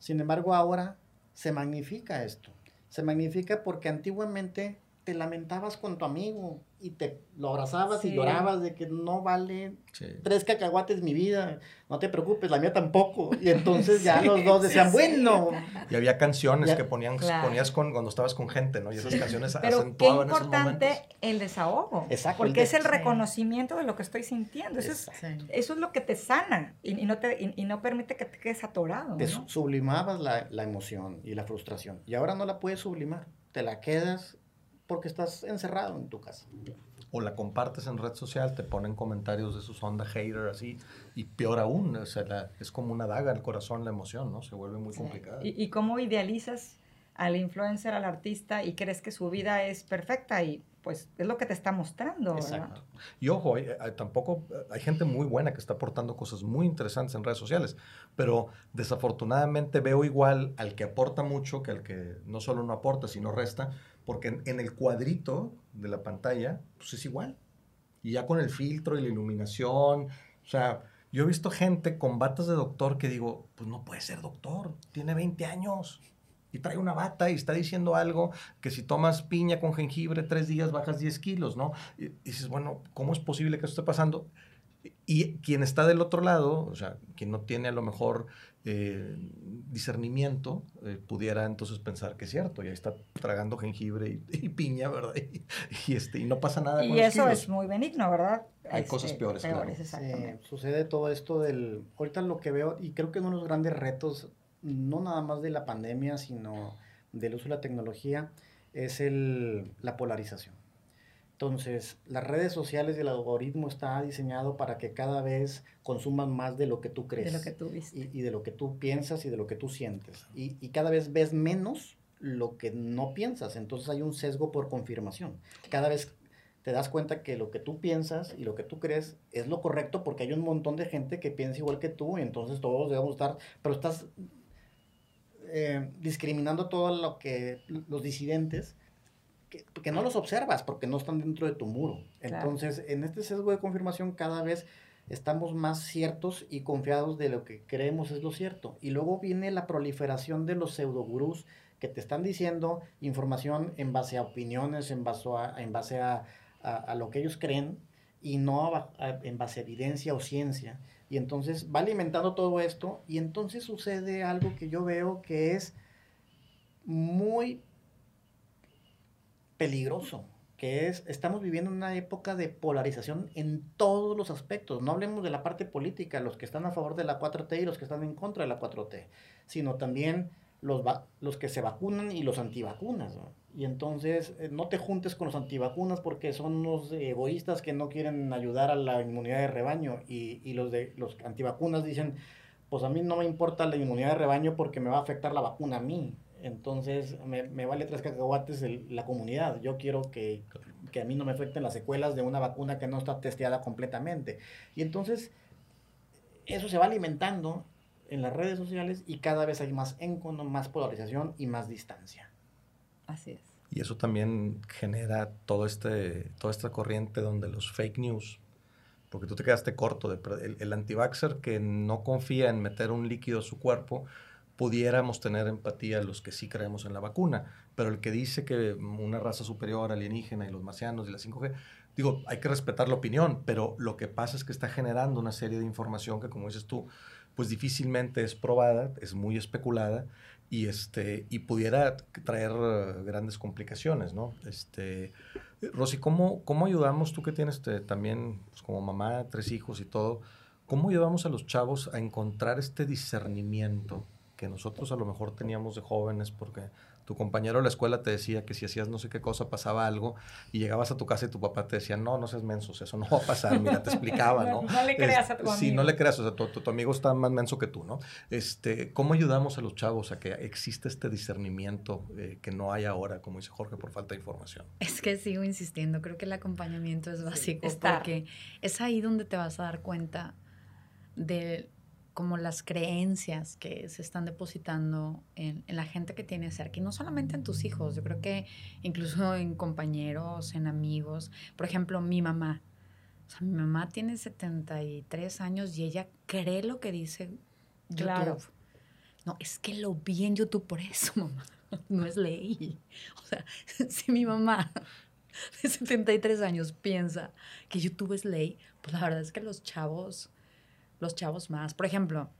Sin embargo, ahora se magnifica esto. Se magnifica porque antiguamente te lamentabas con tu amigo y te lo abrazabas y Sí. llorabas de que no vale Sí. tres cacahuates mi vida, no te preocupes, la mía tampoco. Y entonces ya los dos decían, bueno, Y había canciones Ya. que ponían, Claro. ponías con, cuando estabas con gente, ¿no? Y esas Sí. canciones Pero qué acentuaban esos importante momentos. el desahogo. Exacto, el Porque es el des- Sí. reconocimiento de lo que estoy sintiendo. Eso es, eso es lo que te sana y, y no, te, y, y no permite que te quedes atorado. te ¿no? su- sublimabas la, la emoción y la frustración. Y ahora no la puedes sublimar, te la quedas porque estás encerrado en tu casa. O la compartes en red social, te ponen comentarios de sus onda hater así. Y peor aún, o sea, la- es como una daga al corazón la emoción, ¿no? Se vuelve muy Sí. complicada. Y, y cómo idealizas al influencer, al artista y crees que su vida es perfecta y pues es lo que te está mostrando. ¿verdad? Exacto. Y ojo, hay- hay- tampoco eh, hay gente muy buena que está aportando cosas muy interesantes en redes sociales, pero desafortunadamente veo igual al que aporta mucho que al que no solo no aporta, sino resta, porque en, en el cuadrito de la pantalla, pues es igual. Y ya con el filtro y la iluminación, o sea, yo he visto gente con batas de doctor que digo, pues no puede ser doctor, tiene 20 años. Y trae una bata y está diciendo algo que si tomas piña con jengibre tres días bajas 10 kilos, ¿no? Y, y dices, bueno, ¿cómo es posible que esto esté pasando? Y quien está del otro lado, o sea, quien no tiene a lo mejor eh, discernimiento, eh, pudiera entonces pensar que es cierto, ya está tragando jengibre y, piña, ¿verdad? Y, este, y no pasa nada. Y eso es muy benigno, ¿verdad? Hay cosas este, peores, claro. sucede todo esto del... Ahorita lo que veo, y creo que uno de los grandes retos, no nada más de la pandemia, sino del uso de la tecnología, es el, la polarización. Entonces, las redes sociales y el algoritmo está diseñado para que cada vez consuman más de lo que tú crees. De lo que tú viste. Y, de lo que tú piensas y de lo que tú sientes. Y, y, cada vez ves menos lo que no piensas. Entonces hay un sesgo por confirmación. Cada vez te das cuenta que lo que tú piensas y lo que tú crees es lo correcto porque hay un montón de gente que piensa igual que tú y entonces todos debemos estar, pero estás eh, discriminando todo lo que los disidentes que, no los observas porque no están dentro de tu muro. Entonces, en este sesgo de confirmación cada vez estamos más ciertos y confiados de lo que creemos es lo cierto. Y luego viene la proliferación de los pseudogurús que te están diciendo información en base a opiniones, en base a, en base a, a, lo que ellos creen y no en base a evidencia o ciencia. Y entonces va alimentando todo esto y entonces sucede algo que yo veo que es muy peligroso, que es, estamos viviendo una época de polarización en todos los aspectos. No hablemos de la parte política, los que están a favor de la 4T y los que están en contra de la 4T, sino también los, los que se vacunan y los antivacunas. Y entonces eh, no te juntes con los antivacunas porque son unos egoístas que no quieren ayudar a la inmunidad de rebaño. Y, y los, de, los antivacunas dicen, pues a mí no me importa la inmunidad de rebaño porque me va a afectar la vacuna a mí. Entonces, me, me vale tres cacahuates la comunidad. Yo quiero que, que, a mí no me afecten las secuelas de una vacuna que no está testeada completamente. Y entonces, eso se va alimentando en las redes sociales y cada vez hay más encono, más polarización y más distancia. Así es. Y eso también genera todo este, toda esta corriente donde los fake news, porque tú te quedaste corto, de, el, el antivaxxer que no confía en meter un líquido a su cuerpo, pudiéramos tener empatía los que sí creemos en la vacuna, pero el que dice que una raza superior alienígena y los marcianos y la 5G, digo, hay que respetar la opinión, pero lo que pasa es que está generando una serie de información que, como dices tú, pues difícilmente es probada, es muy especulada y, este, y pudiera traer grandes complicaciones, ¿no? Este, Rosy, ¿cómo, ¿cómo ayudamos, tú que tienes este, también pues, como mamá, tres hijos y todo, cómo ayudamos a los chavos a encontrar este discernimiento? Que nosotros a lo mejor teníamos de jóvenes, porque tu compañero de la escuela te decía que si hacías no sé qué cosa pasaba algo y llegabas a tu casa y tu papá te decía, no, no seas menso, eso no va a pasar, mira, te explicaba, ¿no? no, le creas a tu amigo. Sí, no le creas, o sea, tu, tu, amigo está más menso que tú, ¿no? Este, ¿Cómo ayudamos a los chavos a que exista este discernimiento eh, que no hay ahora, como dice Jorge, por falta de información? Es que sigo insistiendo, creo que el acompañamiento es básico, porque es ahí donde te vas a dar cuenta de como las creencias que se están depositando en, la gente que tiene cerca, y no solamente en tus hijos, yo creo que incluso en compañeros, en amigos. Por ejemplo, mi mamá. O sea, mi mamá tiene 73 años y ella cree lo que dice YouTube. Claro. No, es que lo vi en YouTube por eso, mamá. No es ley. O sea, si mi mamá de 73 años piensa que YouTube es ley, pues la verdad es que los chavos los chavos más. Por ejemplo,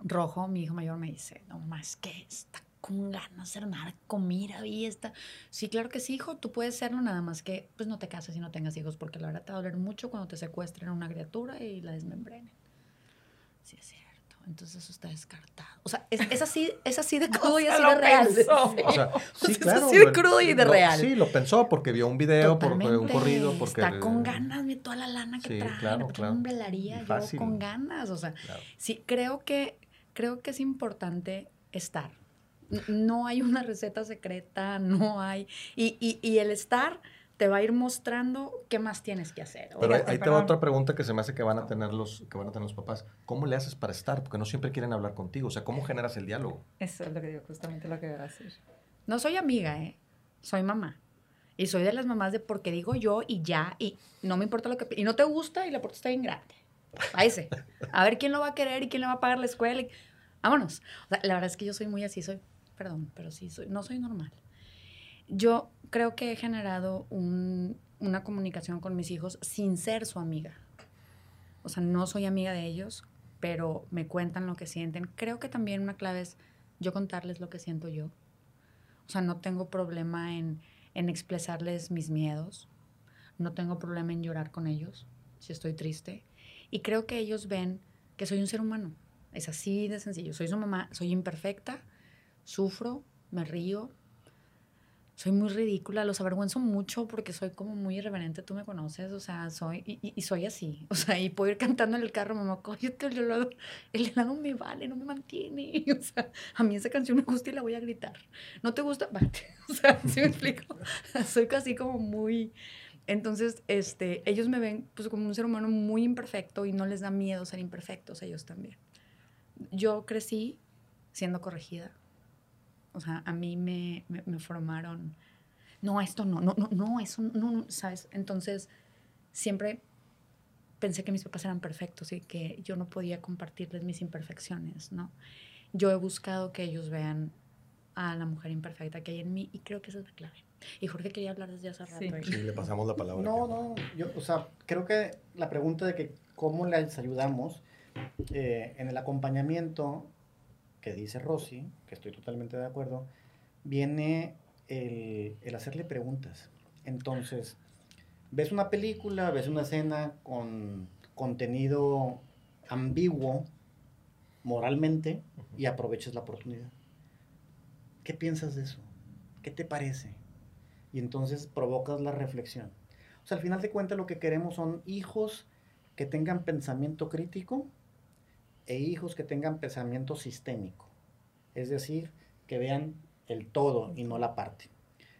Rojo, mi hijo mayor, me dice, no más que está con ganas de hacer nada, comida y está. Sí, claro que sí, hijo, tú puedes serlo, nada más que pues no te cases y no tengas hijos, porque la verdad te va a doler mucho cuando te secuestren a una criatura y la desmembrenen. Sí, sí entonces eso está descartado. O sea, es, así, es así de crudo y así de real. O sea, sí, claro. Es así de crudo y de real. Sí, lo pensó porque vio un video, porque un corrido, porque... Está con ganas de toda la lana que trae. Claro, claro. Yo con ganas. O sea, sí, creo que, creo que es importante estar. No hay una receta secreta, no hay... Y, y, y el estar te va a ir mostrando qué más tienes que hacer. Pero ahí, te va otra pregunta que se me hace que van a tener los que van a tener los papás. ¿Cómo le haces para estar? Porque no siempre quieren hablar contigo. O sea, ¿cómo generas el diálogo? Eso es lo que digo, justamente lo que voy a decir. No soy amiga, ¿eh? Soy mamá. Y soy de las mamás de porque digo yo y ya, y no me importa lo que... Y no te gusta y la puerta está bien grande. Váyase. A ver quién lo va a querer y quién le va a pagar la escuela. Vámonos. O sea, la verdad es que yo soy muy así, soy... Perdón, pero sí, soy, no soy normal. Yo creo que he generado una comunicación con mis hijos sin ser su amiga. O sea, no soy amiga de ellos, pero me cuentan lo que sienten. Creo que también una clave es yo contarles lo que siento yo. O sea, no tengo problema en, en expresarles mis miedos, no tengo problema en llorar con ellos si estoy triste. Y creo que ellos ven que soy un ser humano. Es así de sencillo. Soy su mamá, soy imperfecta, sufro, me río, soy muy ridícula, los avergüenzo mucho porque soy como muy irreverente, tú me conoces, o sea, soy, y, soy así, o sea, y puedo ir cantando en el carro, mamá, cógete el helado, el helado me vale, no me mantiene, o sea, a mí esa canción me gusta y la voy a gritar, ¿no te gusta? Vete, o sea, ¿sí me explico? soy casi como muy, entonces, este, ellos me ven pues como un ser humano muy imperfecto y no les da miedo ser imperfectos ellos también. Yo crecí siendo corregida, o sea, a mí me, me, formaron, no, esto no, no, no, no, eso no, no, ¿sabes? Entonces, siempre pensé que mis papás eran perfectos y que yo no podía compartirles mis imperfecciones, ¿no? Yo he buscado que ellos vean a la mujer imperfecta que hay en mí y creo que esa es la clave. Y Jorge quería hablar desde hace rato. Sí, le pasamos la palabra. No, no, yo, o sea, creo que la pregunta de que cómo les ayudamos eh, en el acompañamiento que dice Rosy, que estoy totalmente de acuerdo, viene el, hacerle preguntas. Entonces, ves una película, ves una escena con contenido ambiguo moralmente y aprovechas la oportunidad. ¿Qué piensas de eso? ¿Qué te parece? Y entonces provocas la reflexión. O sea, al final de cuentas lo que queremos son hijos que tengan pensamiento crítico e hijos que tengan pensamiento sistémico, es decir, que vean el todo y no la parte.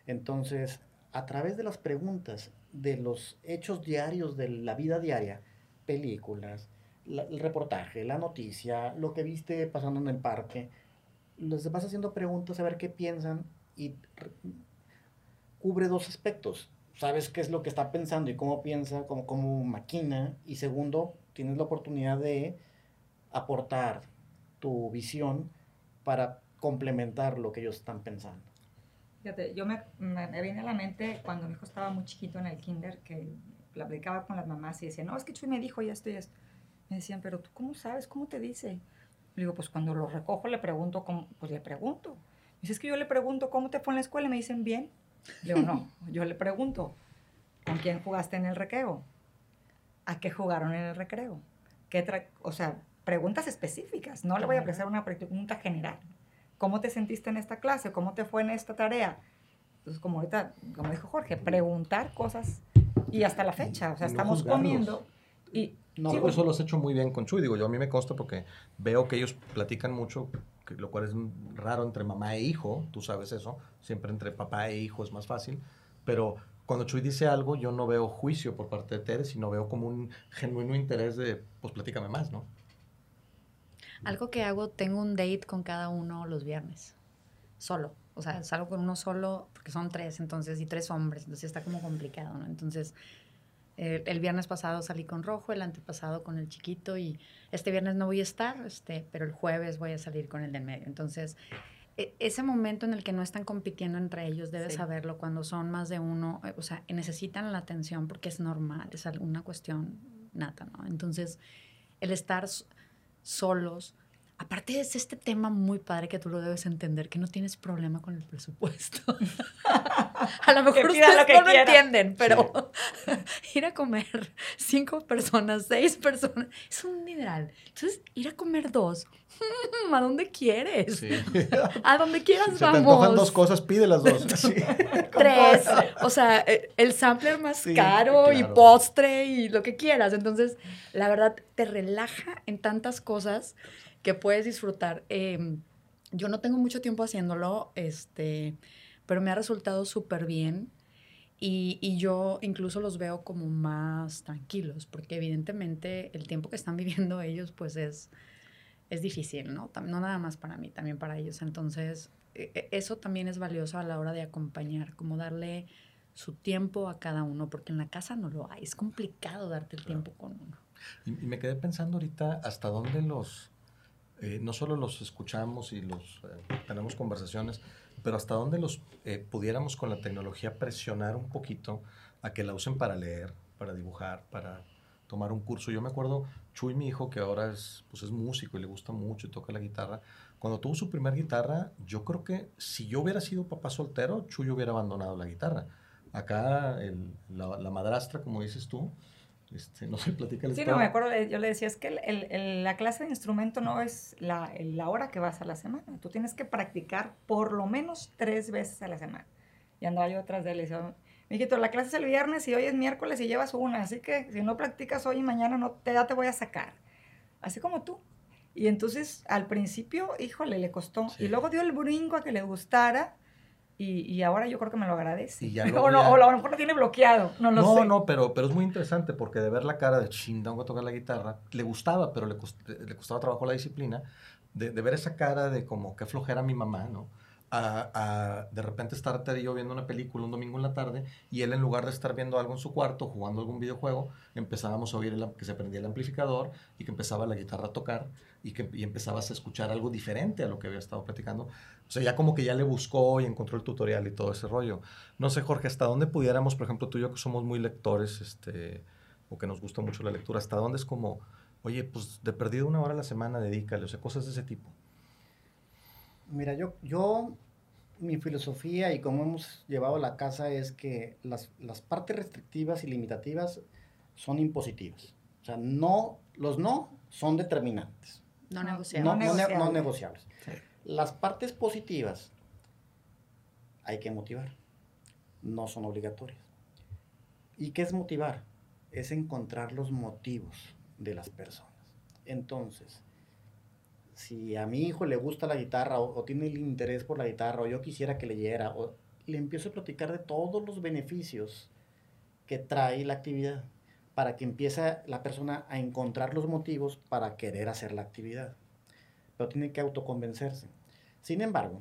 Entonces, a través de las preguntas, de los hechos diarios de la vida diaria, películas, el reportaje, la noticia, lo que viste pasando en el parque, les vas haciendo preguntas a ver qué piensan y cubre dos aspectos. Sabes qué es lo que está pensando y cómo piensa, cómo, cómo maquina. Y segundo, tienes la oportunidad de aportar tu visión para complementar lo que ellos están pensando. Fíjate, yo me, me, viene a la mente cuando mi hijo estaba muy chiquito en el kinder, que platicaba con las mamás y decía, no, es que Chuy me dijo ya estoy esto. Me decían, pero tú cómo sabes, cómo te dice. Le digo, pues cuando lo recojo le pregunto, cómo, pues le pregunto. Me dice, es que yo le pregunto, ¿cómo te fue en la escuela? Y me dicen, bien. Le digo, no, yo le pregunto, ¿con quién jugaste en el recreo? ¿A qué jugaron en el recreo? ¿Qué o sea, preguntas específicas, no le voy a hacer una pregunta general. ¿Cómo te sentiste en esta clase? ¿Cómo te fue en esta tarea? Entonces, como ahorita, como dijo Jorge, preguntar cosas y hasta la fecha, o sea, estamos comiendo y... No, eso lo has hecho muy bien con Chuy, digo, yo a mí me consta porque veo que ellos platican mucho, lo cual es raro entre mamá e hijo, tú sabes eso, siempre entre papá e hijo es más fácil, pero cuando Chuy dice algo, yo no veo juicio por parte de Tere, sino veo como un genuino interés de, pues platícame más, ¿no? Algo que hago, tengo un date con cada uno los viernes, solo. O sea, salgo con uno solo porque son tres, entonces, y tres hombres, entonces está como complicado, ¿no? Entonces, eh, el viernes pasado salí con Rojo, el antepasado con el chiquito y este viernes no voy a estar, este, pero el jueves voy a salir con el de medio. Entonces, e, ese momento en el que no están compitiendo entre ellos, debes saberlo cuando son más de uno, eh, o sea, necesitan la atención porque es normal, es alguna cuestión nata, ¿no? Entonces, el estar solos. Aparte es este tema muy padre que tú lo debes entender, que no tienes problema con el presupuesto. a lo mejor ustedes no lo entienden, pero ir a comer cinco personas, seis personas, es un dineral. Entonces, ir a comer dos, ¿a dónde quieres? a donde quieras vamos. te antojan dos cosas, pide las dos. Tres. O sea, eh, el sampler más caro y postre y lo que quieras. Entonces, la verdad, te relaja en tantas cosas que puedes disfrutar. Em, yo no tengo mucho tiempo haciéndolo, este, pero me ha resultado súper bien. Y, y, yo incluso los veo como más tranquilos, porque evidentemente el tiempo que están viviendo ellos, pues es, es difícil, ¿no? No nada más para mí, también para ellos. Entonces, e, e, eso también es valioso a la hora de acompañar, como darle su tiempo a cada uno, porque en la casa no lo hay. Es complicado darte el tiempo con uno. Y, y, me quedé pensando ahorita hasta dónde los, eh, no solo los escuchamos y los eh, tenemos conversaciones, pero hasta dónde los eh, pudiéramos con la tecnología presionar un poquito a que la usen para leer, para dibujar, para tomar un curso. Yo me acuerdo, Chuy, mi hijo, que ahora es, pues es músico y le gusta mucho y toca la guitarra. Cuando tuvo su primer guitarra, yo creo que si yo hubiera sido papá soltero, Chuy hubiera abandonado la guitarra. Acá el- la madrastra, como dices tú, este, no sé, platica Sí, no, me acuerdo, yo le decía, es que el- el- el- la clase de instrumento no es la, la hora que vas a la semana. Tú tienes que practicar por lo menos tres veces a la semana. Y andaba yo atrás de él y decía, mijito, la clase es el viernes y hoy es miércoles y llevas una, así que si no practicas hoy y mañana no te, ya te voy a sacar. Así como tú. Y entonces al principio, híjole, le costó. Sí. Y luego dio el brinco a que le gustara. Y, y ahora yo creo que me lo agradece. Y ya o, luego no, ya- o a lo mejor lo tiene bloqueado, no lo no, sé. no, pero, pero es muy interesante porque de ver la cara de chin, tengo que tocar la guitarra, le gustaba, pero le, cost- le costaba trabajo la disciplina, de, de ver esa cara de como qué flojera mi mamá, ¿no? A, de repente estar Ted y yo viendo una película un domingo en la tarde y él en lugar de estar viendo algo en su cuarto, jugando algún videojuego, empezábamos a oír el que se prendía el amplificador y que empezaba la guitarra a tocar y que y empezabas a escuchar algo diferente a lo que había estado platicando. O sea, ya como que ya le buscó y encontró el tutorial y todo ese rollo. No sé, Jorge, hasta dónde pudiéramos, por ejemplo, tú y yo que somos muy lectores, este, o que nos gusta mucho la lectura, hasta dónde es como, oye, pues de perdido una hora a la semana, dedícale, o sea, cosas de ese tipo. Mira, yo, yo, mi filosofía y cómo hemos llevado la casa es que las, las partes restrictivas y limitativas son impositivas. O sea, no, los no son determinantes. No No, negociable. No, no, ne- no negociables. negociables. Las partes positivas hay que motivar. No son obligatorias. ¿Y qué es motivar? Es encontrar los motivos de las personas. Entonces, si a mi hijo le gusta la guitarra o, tiene el interés por la guitarra o yo quisiera que leyera, o le empiezo a platicar de todos los beneficios que trae la actividad para que empiece la persona a encontrar los motivos para querer hacer la actividad. Pero tiene que autoconvencerse. Sin embargo,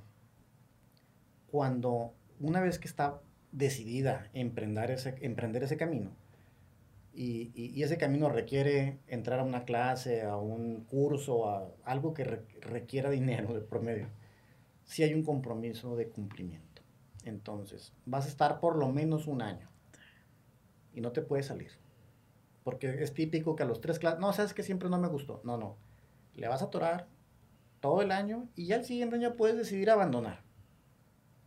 cuando una vez que está decidida a emprender ese, emprender ese camino, y, y- y ese camino requiere entrar a una clase, a un curso, a algo que re- requiera dinero de promedio, sí hay un compromiso de cumplimiento. Entonces, vas a estar por lo menos un año y no te puedes salir. Porque es típico que a los tres clases, no, sabes que siempre no me gustó. No, no. Le vas a atorar todo el año y ya el siguiente año puedes decidir abandonar.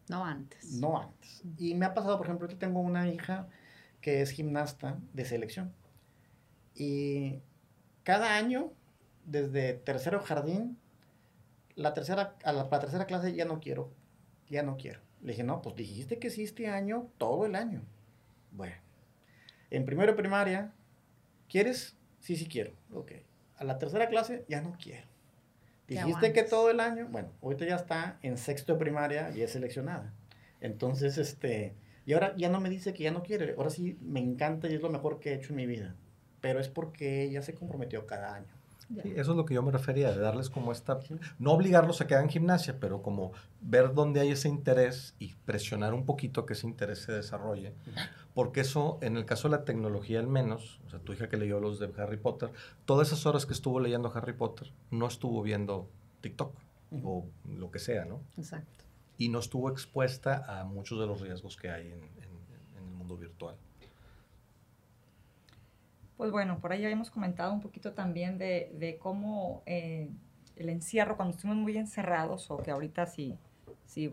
No antes. No antes. Y me ha pasado, por ejemplo, yo tengo una hija que es gimnasta de selección. Y cada año, desde tercero jardín, la tercera, a la, la tercera clase ya no quiero, ya no quiero. Le dije, no, pues dijiste que sí este año, todo el año. Bueno, en primero primaria, ¿quieres? Sí, sí quiero. Ok. A la tercera clase, ya no quiero. Dijiste que todo el año, bueno, ahorita ya está en sexto de primaria y es seleccionada. Entonces, este, y ahora ya no me dice que ya no quiere. Ahora sí me encanta y es lo mejor que he hecho en mi vida. Pero es porque ella se comprometió cada año. Sí, eso es lo que yo me refería, de darles como esta, no obligarlos a que hagan gimnasia, pero como ver dónde hay ese interés y presionar un poquito que ese interés se desarrolle. Porque eso, en el caso de la tecnología al menos, o sea, tu hija que leyó los de Harry Potter, todas esas horas que estuvo leyendo Harry Potter, no estuvo viendo TikTok o lo que sea, ¿no? Exacto. Y no estuvo expuesta a muchos de los riesgos que hay en, el mundo virtual. Pues bueno, por ahí habíamos comentado un poquito también de, cómo eh, el encierro, cuando estuvimos muy encerrados, o que ahorita si, si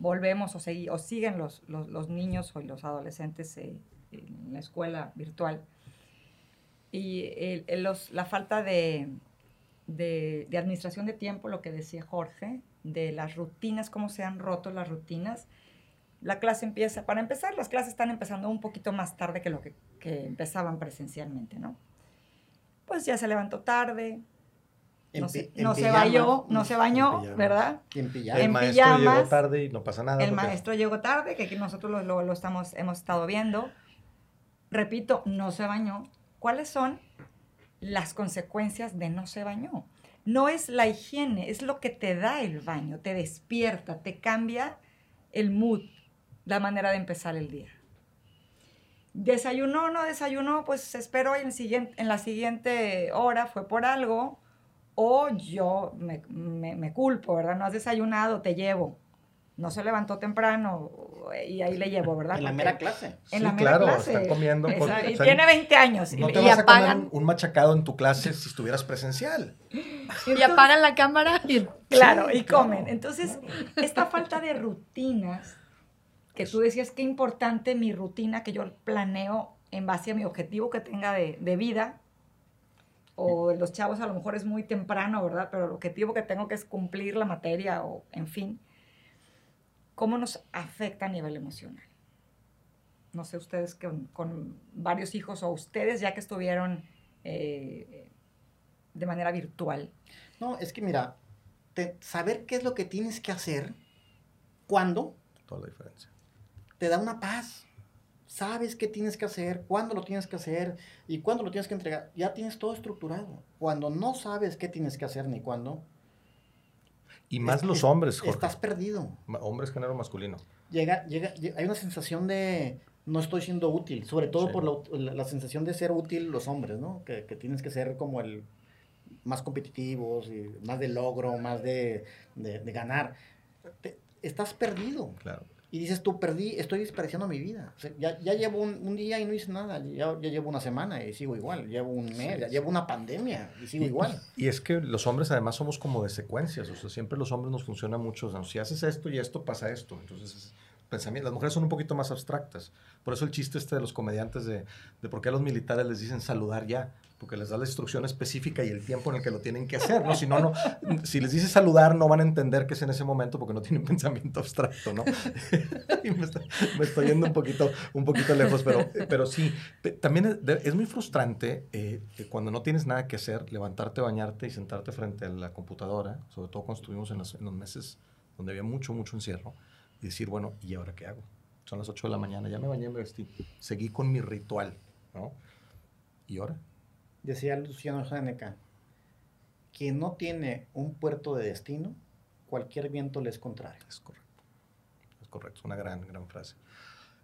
volvemos o, siguen los, los, niños o los adolescentes eh, en la escuela virtual, y los- la falta de, de administración de tiempo, lo que decía Jorge, de las rutinas, cómo se han roto las rutinas. La clase empieza, para empezar, las clases están empezando un poquito más tarde que lo que, que empezaban presencialmente, ¿no? Pues ya se levantó tarde, no, se, en no se pijamas. no se bañó, pijamas. ¿verdad? En El pijama. En maestro llegó pijamas, tarde y no pasa nada. El porque- maestro llegó tarde, que aquí nosotros lo, lo- lo estamos, hemos estado viendo. Repito, no se bañó. ¿Cuáles son las consecuencias de no se bañó? No es la higiene, es lo que te da el baño, te despierta, te cambia el mood, la manera de empezar el día. Desayunó, no desayunó, pues espero en, siguiente, en la siguiente hora, fue por algo, o yo me, me- me culpo, ¿verdad? No has desayunado, te llevo. no se levantó temprano y ahí le llevo, ¿verdad? En la mera clase. En Sí, la mera claro, clase. está comiendo con- y o sea, tiene 20 años. No y, te y vas a comer apagan. un, machacado en tu clase si estuvieras presencial. Y apagan la cámara y... Claro, Sí, y claro. comen. Entonces, esta falta de rutinas, que tú decías que importante mi rutina que yo planeo en base a mi objetivo que tenga de, de vida, o los chavos a lo mejor es muy temprano, ¿verdad? Pero el objetivo que tengo que es cumplir la materia o, en fin, ¿cómo nos afecta a nivel emocional? No sé ustedes con, con varios hijos o ustedes ya que estuvieron eh, de manera virtual. No, es que mira, te- saber qué es lo que tienes que hacer, cuándo, Toda la diferencia. te da una paz. Sabes qué tienes que hacer, cuándo lo tienes que hacer y cuándo lo tienes que entregar. Ya tienes todo estructurado. Cuando no sabes qué tienes que hacer ni cuándo, Y más es- los es- hombres, Jorge. estás perdido. Hombres género masculino. Llega, llega, lle- hay una sensación de no estoy siendo útil, sobre todo Sí. por la, la- la sensación de ser útil los hombres, ¿no? Que, que tienes que ser como el más competitivos y más de logro, más de, de- de ganar. Te- estás perdido. Claro. Y dices tú, perdí, estoy desperdiciando mi vida. O sea, ya, ya llevo un, un día y no hice nada. Ya, ya llevo una semana y sigo igual. Llevo un mes, ya llevo una pandemia y sigo Y- igual. Y es que los hombres además somos como de secuencias, o sea, siempre los hombres nos funciona mucho, o sea, si haces esto y esto, pasa esto. Entonces, es pensamiento. Las mujeres son un poquito más abstractas. Por eso el chiste este de los comediantes de, de por qué a los militares les dicen saludar ya, porque les da la instrucción específica y el tiempo en el que lo tienen que hacer, ¿no? Si no, no, si les dices saludar, no van a entender que es en ese momento porque no tienen pensamiento abstracto, ¿no? y me, está- me estoy yendo un poquito, un poquito lejos, pero, pero sí, también es, es muy frustrante eh, cuando no tienes nada que hacer, levantarte, bañarte y sentarte frente a la computadora, sobre todo cuando estuvimos en los, en los meses donde había mucho, mucho encierro, y decir, bueno, ¿y ahora qué hago? Son las 8 de la mañana, ya me bañé, me vestí, seguí con mi ritual, ¿no? ¿Y ahora? Decía Luciano Seneca, quien no tiene un puerto de destino, cualquier viento le es contrario. Es correcto. Es correcto, es una gran, gran frase.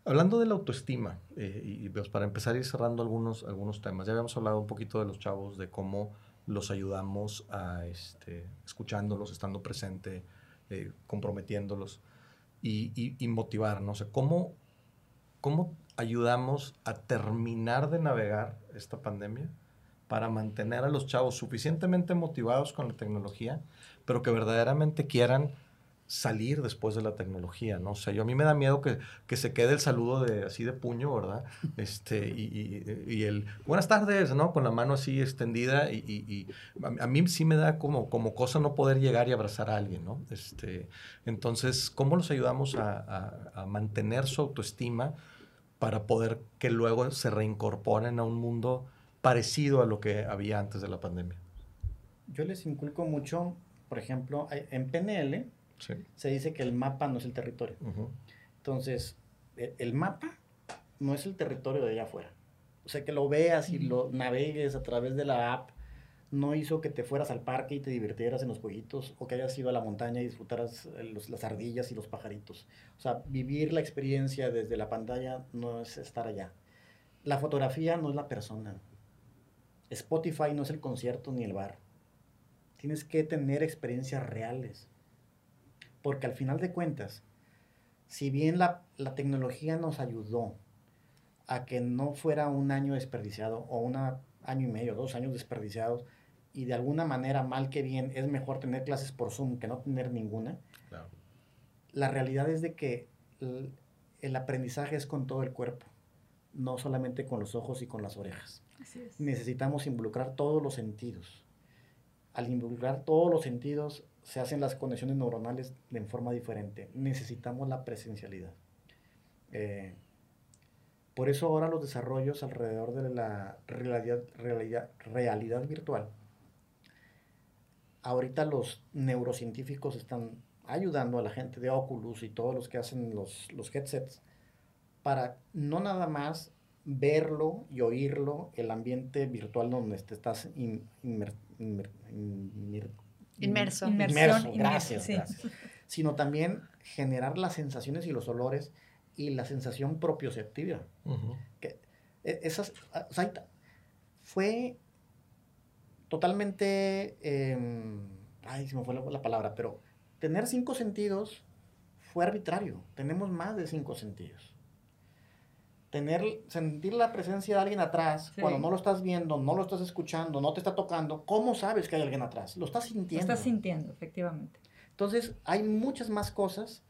Hablando de la autoestima, eh, y pues, para empezar a ir cerrando algunos, algunos temas, ya habíamos hablado un poquito de los chavos, de cómo los ayudamos a, este, escuchándolos, estando presente, eh, comprometiéndolos y, y, y motivar, ¿no? O ¿cómo, ¿cómo ayudamos a terminar de navegar esta pandemia para mantener a los chavos suficientemente motivados con la tecnología, pero que verdaderamente quieran salir después de la tecnología, ¿no? O yo a mí me da miedo que, que se quede el saludo de así de puño, ¿verdad? Este, y, y- y el buenas tardes, ¿no? Con la mano así extendida y, y- a, a mí sí me da como, como cosa no poder llegar y abrazar a alguien, ¿no? Este, entonces, ¿cómo los ayudamos a- a mantener su autoestima para poder que luego se reincorporen a un mundo parecido a lo que había antes de la pandemia? Yo les inculco mucho, por ejemplo, hay- en PNL Sí. se dice que el mapa no es el territorio. Ujú. Entonces, e- el mapa no es el territorio de allá afuera. O sea, que lo veas y lo navegues a través de la app no hizo que te fueras al parque y te divirtieras en los jueguitos o que hayas ido a la montaña y disfrutaras eh, los- las ardillas y los pajaritos. O sea, vivir la experiencia desde la pantalla no es estar allá. La fotografía no es la persona. Spotify no es el concierto ni el bar. Tienes que tener experiencias reales. Porque al final de cuentas, si bien la, la tecnología nos ayudó a que no fuera un año desperdiciado o un año y medio, dos años desperdiciados, y de alguna manera, mal que bien, es mejor tener clases por Zoom que no tener ninguna, Claro. la realidad es de que el, el aprendizaje es con todo el cuerpo, no solamente con los ojos y con las orejas. Necesitamos involucrar todos los sentidos. Al involucrar todos los sentidos se hacen las conexiones neuronales de forma diferente. Necesitamos la presencialidad. Eh, por eso ahora los desarrollos alrededor de la realidad, realidad, realidad virtual, ahorita los neurocientíficos están ayudando a la gente de Oculus y todos los que hacen los, los headsets para no nada más verlo y oírlo, el ambiente virtual donde te estás in- inmer- inmer- inmer- Inmerso. Inmerso, inmerso, gracias, sí. gracias. Sino también generar las sensaciones y los olores y la sensación propioceptiva. Ujú. E- Esas, ah, o sea, fue totalmente, em, ay, se me fue la, la palabra, pero tener cinco sentidos fue arbitrario. Tenemos más de cinco sentidos. Tener, sentir la presencia de alguien atrás, Sí. cuando no lo estás viendo, no lo estás escuchando, no te está tocando, ¿cómo sabes que hay alguien atrás? Lo estás Lo sintiendo. estás sintiendo, efectivamente. Entonces, hay muchas más cosas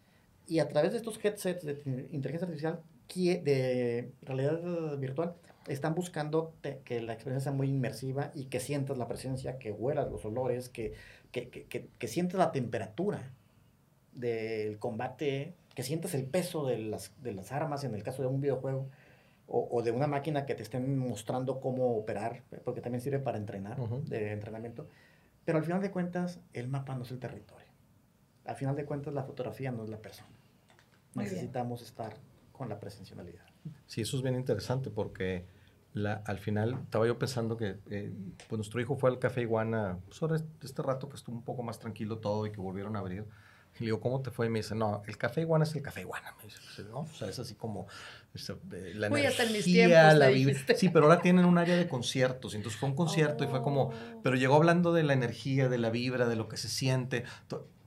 y a través de estos headsets de inteligencia artificial, de realidad virtual, están buscando te- que la experiencia sea muy inmersiva y que sientas la presencia, que huelas los olores, que, que, que, que, que sientas la temperatura del combate, que sientas el peso de las, de las armas en el caso de un videojuego o, o de una máquina que te estén mostrando cómo operar, porque también sirve para entrenar, Ujú. de entrenamiento. Pero al final de cuentas, el mapa no es el territorio. Al final de cuentas, la fotografía no es la persona. Muy bien. Necesitamos estar con la presencialidad. Sí, eso es bien interesante porque la, al final estaba yo pensando que eh, pues nuestro hijo fue al Café Iguana sobre este, este rato que estuvo un poco más tranquilo todo y que volvieron a abrir. Y le digo, ¿cómo te fue? Y me dice, no, el Café Iguana es el Café Iguana. Me dice, ¿no? O sea, es así como esa, eh, la Uy, hasta en mis energía, tiempos, la dijiste. Sí, pero ahora tienen un área de conciertos. y Entonces fue un concierto y fue como, Oh. pero llegó hablando de la energía, de la vibra, de lo que se siente,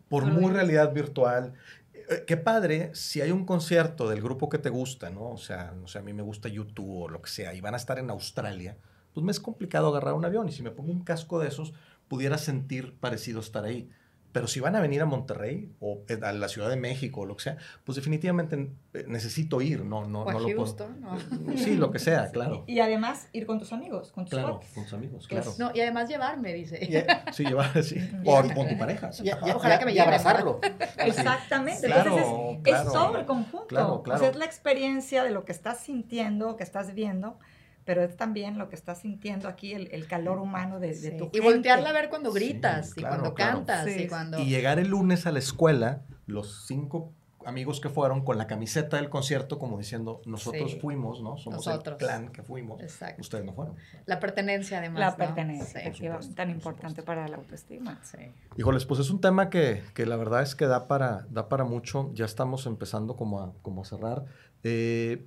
por muy realidad virtual. Eh, Qué padre si hay un concierto del grupo que te gusta, ¿no? O sea, no sé, a mí me gusta YouTube o lo que sea, y van a estar en Australia, pues me es complicado agarrar un avión y si me pongo un casco de esos, pudiera sentir parecido estar ahí. Pero si van a venir a Monterrey o eh, a la Ciudad de México o lo que sea, pues definitivamente eh, necesito ir, no, no, O a no lo puedo. Houston, ¿no? Sí, lo que sea, claro. Y además ir con tus amigos, con tus Claro, con tus amigos, claro. No, y además llevarme, dice. Y, y- Sí, llevar, sí. O con tu pareja. y- y- Ojalá que me y lleven, abrazarlo. Exactamente. Claro, Entonces es, claro. es todo el conjunto. Claro, O claro. sea, es la experiencia de lo que estás sintiendo, que estás viendo, pero es también lo que estás sintiendo aquí, el, el calor humano de, de Sí. tu Y gente. voltearla a ver cuando Sí, gritas, y claro, cuando claro. cantas, Sí, y cuando... Y llegar el lunes a la escuela, los cinco amigos que fueron con la camiseta del concierto, como diciendo, nosotros Sí. fuimos, ¿no? Somos Nosotros. el clan que fuimos. Exacto. Ustedes no fueron. La pertenencia, además, La ¿no? pertenencia, Sí. efectivamente, supuesto, tan por importante supuesto. para la autoestima. Sí. Híjoles, pues es un tema que, que la verdad es que da para, da para mucho. Ya estamos empezando como a, como a cerrar. Eh,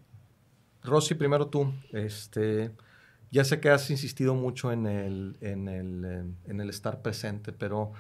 Rosy, primero tú. Este, ya sé que has insistido mucho en el, en el, eh, en el estar presente, pero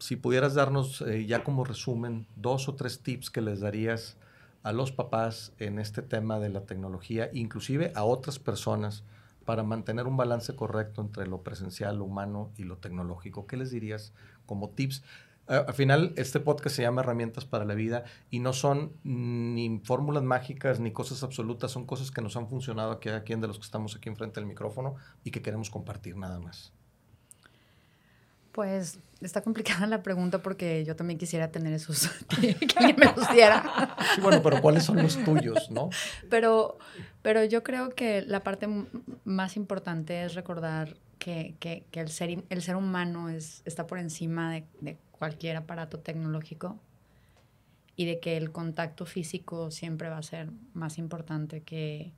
si pudieras darnos eh, ya como resumen dos o tres tips que les darías a los papás en este tema de la tecnología, inclusive a otras personas, para mantener un balance correcto entre lo presencial, lo humano y lo tecnológico. ¿Qué les dirías como tips? Al final, este podcast se llama Herramientas para la Vida y no son ni fórmulas mágicas ni cosas absolutas, son cosas que nos han funcionado aquí a quien de los que estamos aquí enfrente del micrófono y que queremos compartir nada más. Pues está complicada la pregunta porque yo también quisiera tener esos que alguien me los diera. Sí, bueno, pero ¿cuáles son los tuyos, no? Pero, pero yo creo que la parte más importante es recordar que, que- que el, ser, el ser humano es, está por encima de, de cualquier aparato tecnológico y de que el contacto físico siempre va a ser más importante que,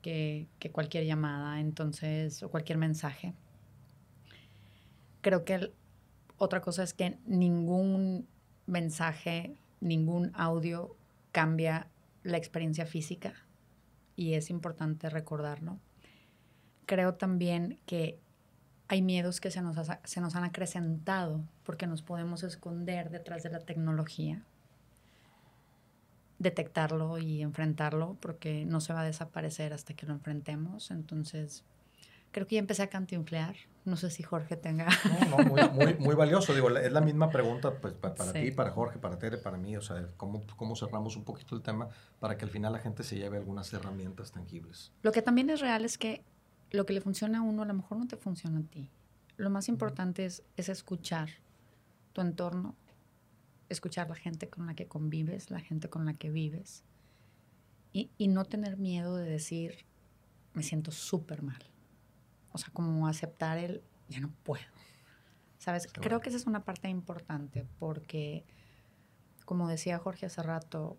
que, que cualquier llamada, entonces, o cualquier mensaje. Creo que otra cosa es que ningún mensaje, ningún audio cambia la experiencia física y es importante recordarlo. Creo también que hay miedos que se nos, ha- se nos han acrecentado porque nos podemos esconder detrás de la tecnología, detectarlo y enfrentarlo porque no se va a desaparecer hasta que lo enfrentemos. Entonces, creo que ya empecé a cantinflear. No sé si Jorge tenga... No, no, muy, muy, muy valioso. Digo, es la misma pregunta pues, pa- para Sí. ti, para Jorge, para Tere, para mí. O sea, ¿cómo, ¿cómo cerramos un poquito el tema para que al final la gente se lleve algunas herramientas tangibles? Lo que también es real es que lo que le funciona a uno a lo mejor no te funciona a ti. Lo más importante es, es escuchar tu entorno, escuchar la gente con la que convives, la gente con la que vives y, y no tener miedo de decir, me siento súper mal. O sea, como aceptar el, ya no puedo. ¿Sabes? Creo que esa es una parte importante porque, como decía Jorge hace rato,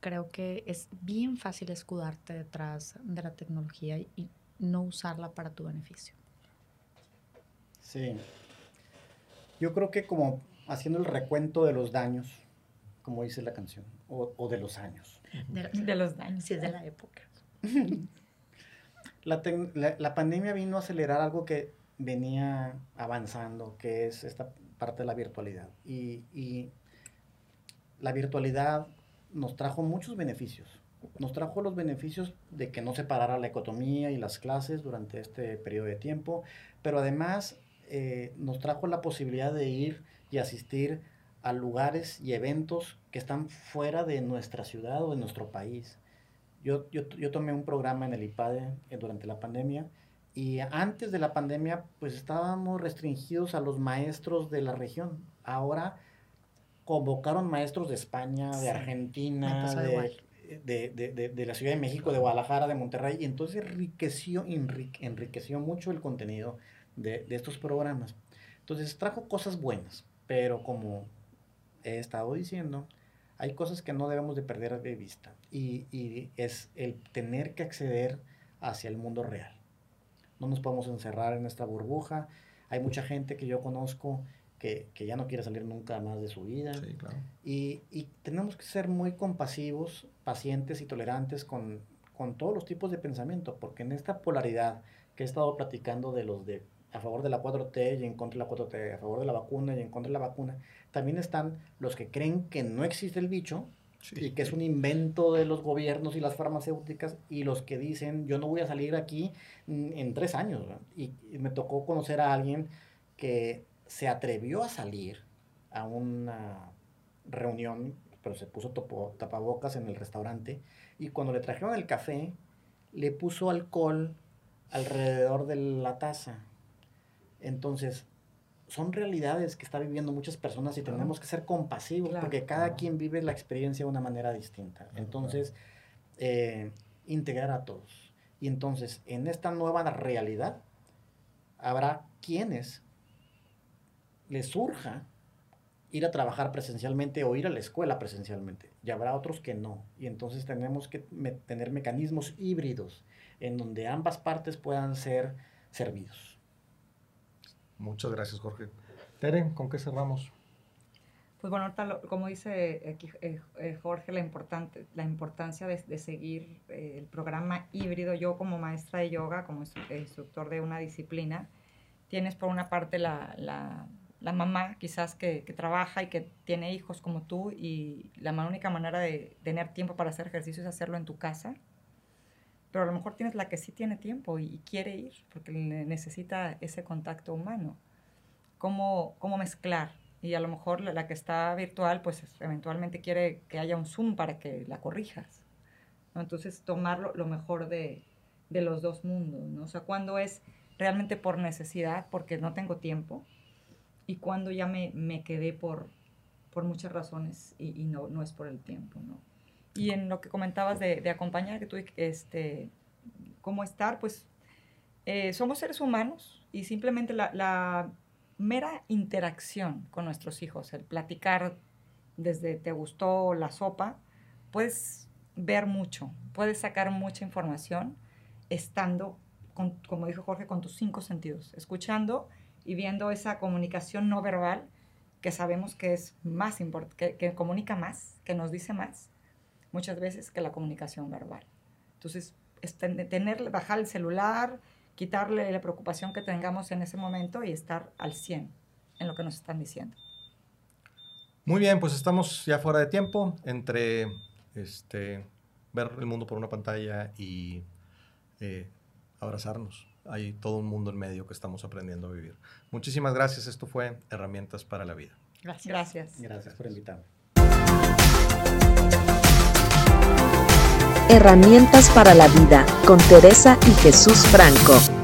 creo que es bien fácil escudarte detrás de la tecnología y no usarla para tu beneficio. Sí. Yo creo que como haciendo el recuento de los daños, como dice la canción, o, o de los años. De los daños. Si es de la época. La, la- la pandemia vino a acelerar algo que venía avanzando, que es esta parte de la virtualidad. Y, y la virtualidad nos trajo muchos beneficios. Nos trajo los beneficios de que no se parara la economía y las clases durante este periodo de tiempo, pero además eh, nos trajo la posibilidad de ir y asistir a lugares y eventos que están fuera de nuestra ciudad o de nuestro país. Yo, yo, yo tomé un programa en el IPADE eh, durante la pandemia y antes de la pandemia pues estábamos restringidos a los maestros de la región. Ahora convocaron maestros de España, de Argentina, de, de, de, de, la Ciudad de México, de Guadalajara, de Monterrey, y entonces enriqueció, enriqueció mucho el contenido de, estos programas. Entonces trajo cosas buenas, pero como he estado diciendo, hay cosas que no debemos de perder de vista, y, y es el tener que acceder hacia el mundo real. No nos podemos encerrar en esta burbuja. Hay mucha gente que yo conozco que, ya no quiere salir nunca más de su vida. y, y, tenemos que ser muy compasivos, pacientes y tolerantes con, con todos los tipos de pensamiento, porque en esta polaridad que he estado platicando de los de a favor de la 4T y en contra de la 4T, a favor de la vacuna y en contra de la vacuna, también están los que creen que no existe el bicho y que es un invento de los gobiernos y las farmacéuticas y los que dicen yo no voy a salir aquí en tres años. y, me tocó conocer a alguien que se atrevió a salir a una reunión, pero se puso tapabocas en el restaurante y cuando le trajeron el café, le puso alcohol alrededor de la taza. Entonces, son realidades que están viviendo muchas personas y tenemos que ser compasivos porque cada quien vive la experiencia de una manera distinta. Entonces, eh, integrar a todos. Y entonces, en esta nueva realidad, habrá quienes les surja ir a trabajar presencialmente o ir a la escuela presencialmente. Y habrá otros que no. Y entonces tenemos que tener mecanismos híbridos en donde ambas partes puedan ser servidos. Muchas gracias, Jorge. Tere, ¿con qué cerramos? Pues bueno, como dice aquí, eh, eh, Jorge, la, importante, la importancia de, seguir eh, el programa híbrido. Yo como maestra de yoga, como instructor de una disciplina, tienes por una parte la la mamá quizás que, trabaja y que tiene hijos como tú y la única manera de tener tiempo para hacer ejercicio es hacerlo en tu casa, pero a lo mejor tienes la que sí tiene tiempo y, quiere ir porque necesita ese contacto humano. ¿Cómo, cómo mezclar? Y a lo mejor la, que está virtual, pues eventualmente quiere que haya un Zoom para que la corrijas. Entonces, tomar lo, mejor de, de, los dos mundos, ¿no? O sea, cuando es realmente por necesidad, porque no tengo tiempo, y cuando ya me, me quedé por, por muchas razones y, y, no, no es por el tiempo, ¿no? Y en lo que comentabas de, de acompañar, que tú, este, cómo estar, pues eh, somos seres humanos y simplemente la, la, mera interacción con nuestros hijos, el platicar desde te gustó la sopa, puedes ver mucho, puedes sacar mucha información estando, con, como dijo Jorge, con tus cinco sentidos, escuchando y viendo esa comunicación no verbal que sabemos que es más importante, que, comunica más, que nos dice más, muchas veces que la comunicación verbal. Entonces, tener, bajar el celular, quitarle la preocupación que tengamos en ese momento y estar al 100 en lo que nos están diciendo. Muy bien, pues estamos ya fuera de tiempo entre este, ver el mundo por una pantalla y eh, abrazarnos hay todo un mundo en medio que estamos aprendiendo a vivir. Muchísimas gracias. Esto fue Herramientas para la Vida. Gracias. Gracias, gracias por invitarme. Herramientas para la vida con Teresa y Jesús Franco.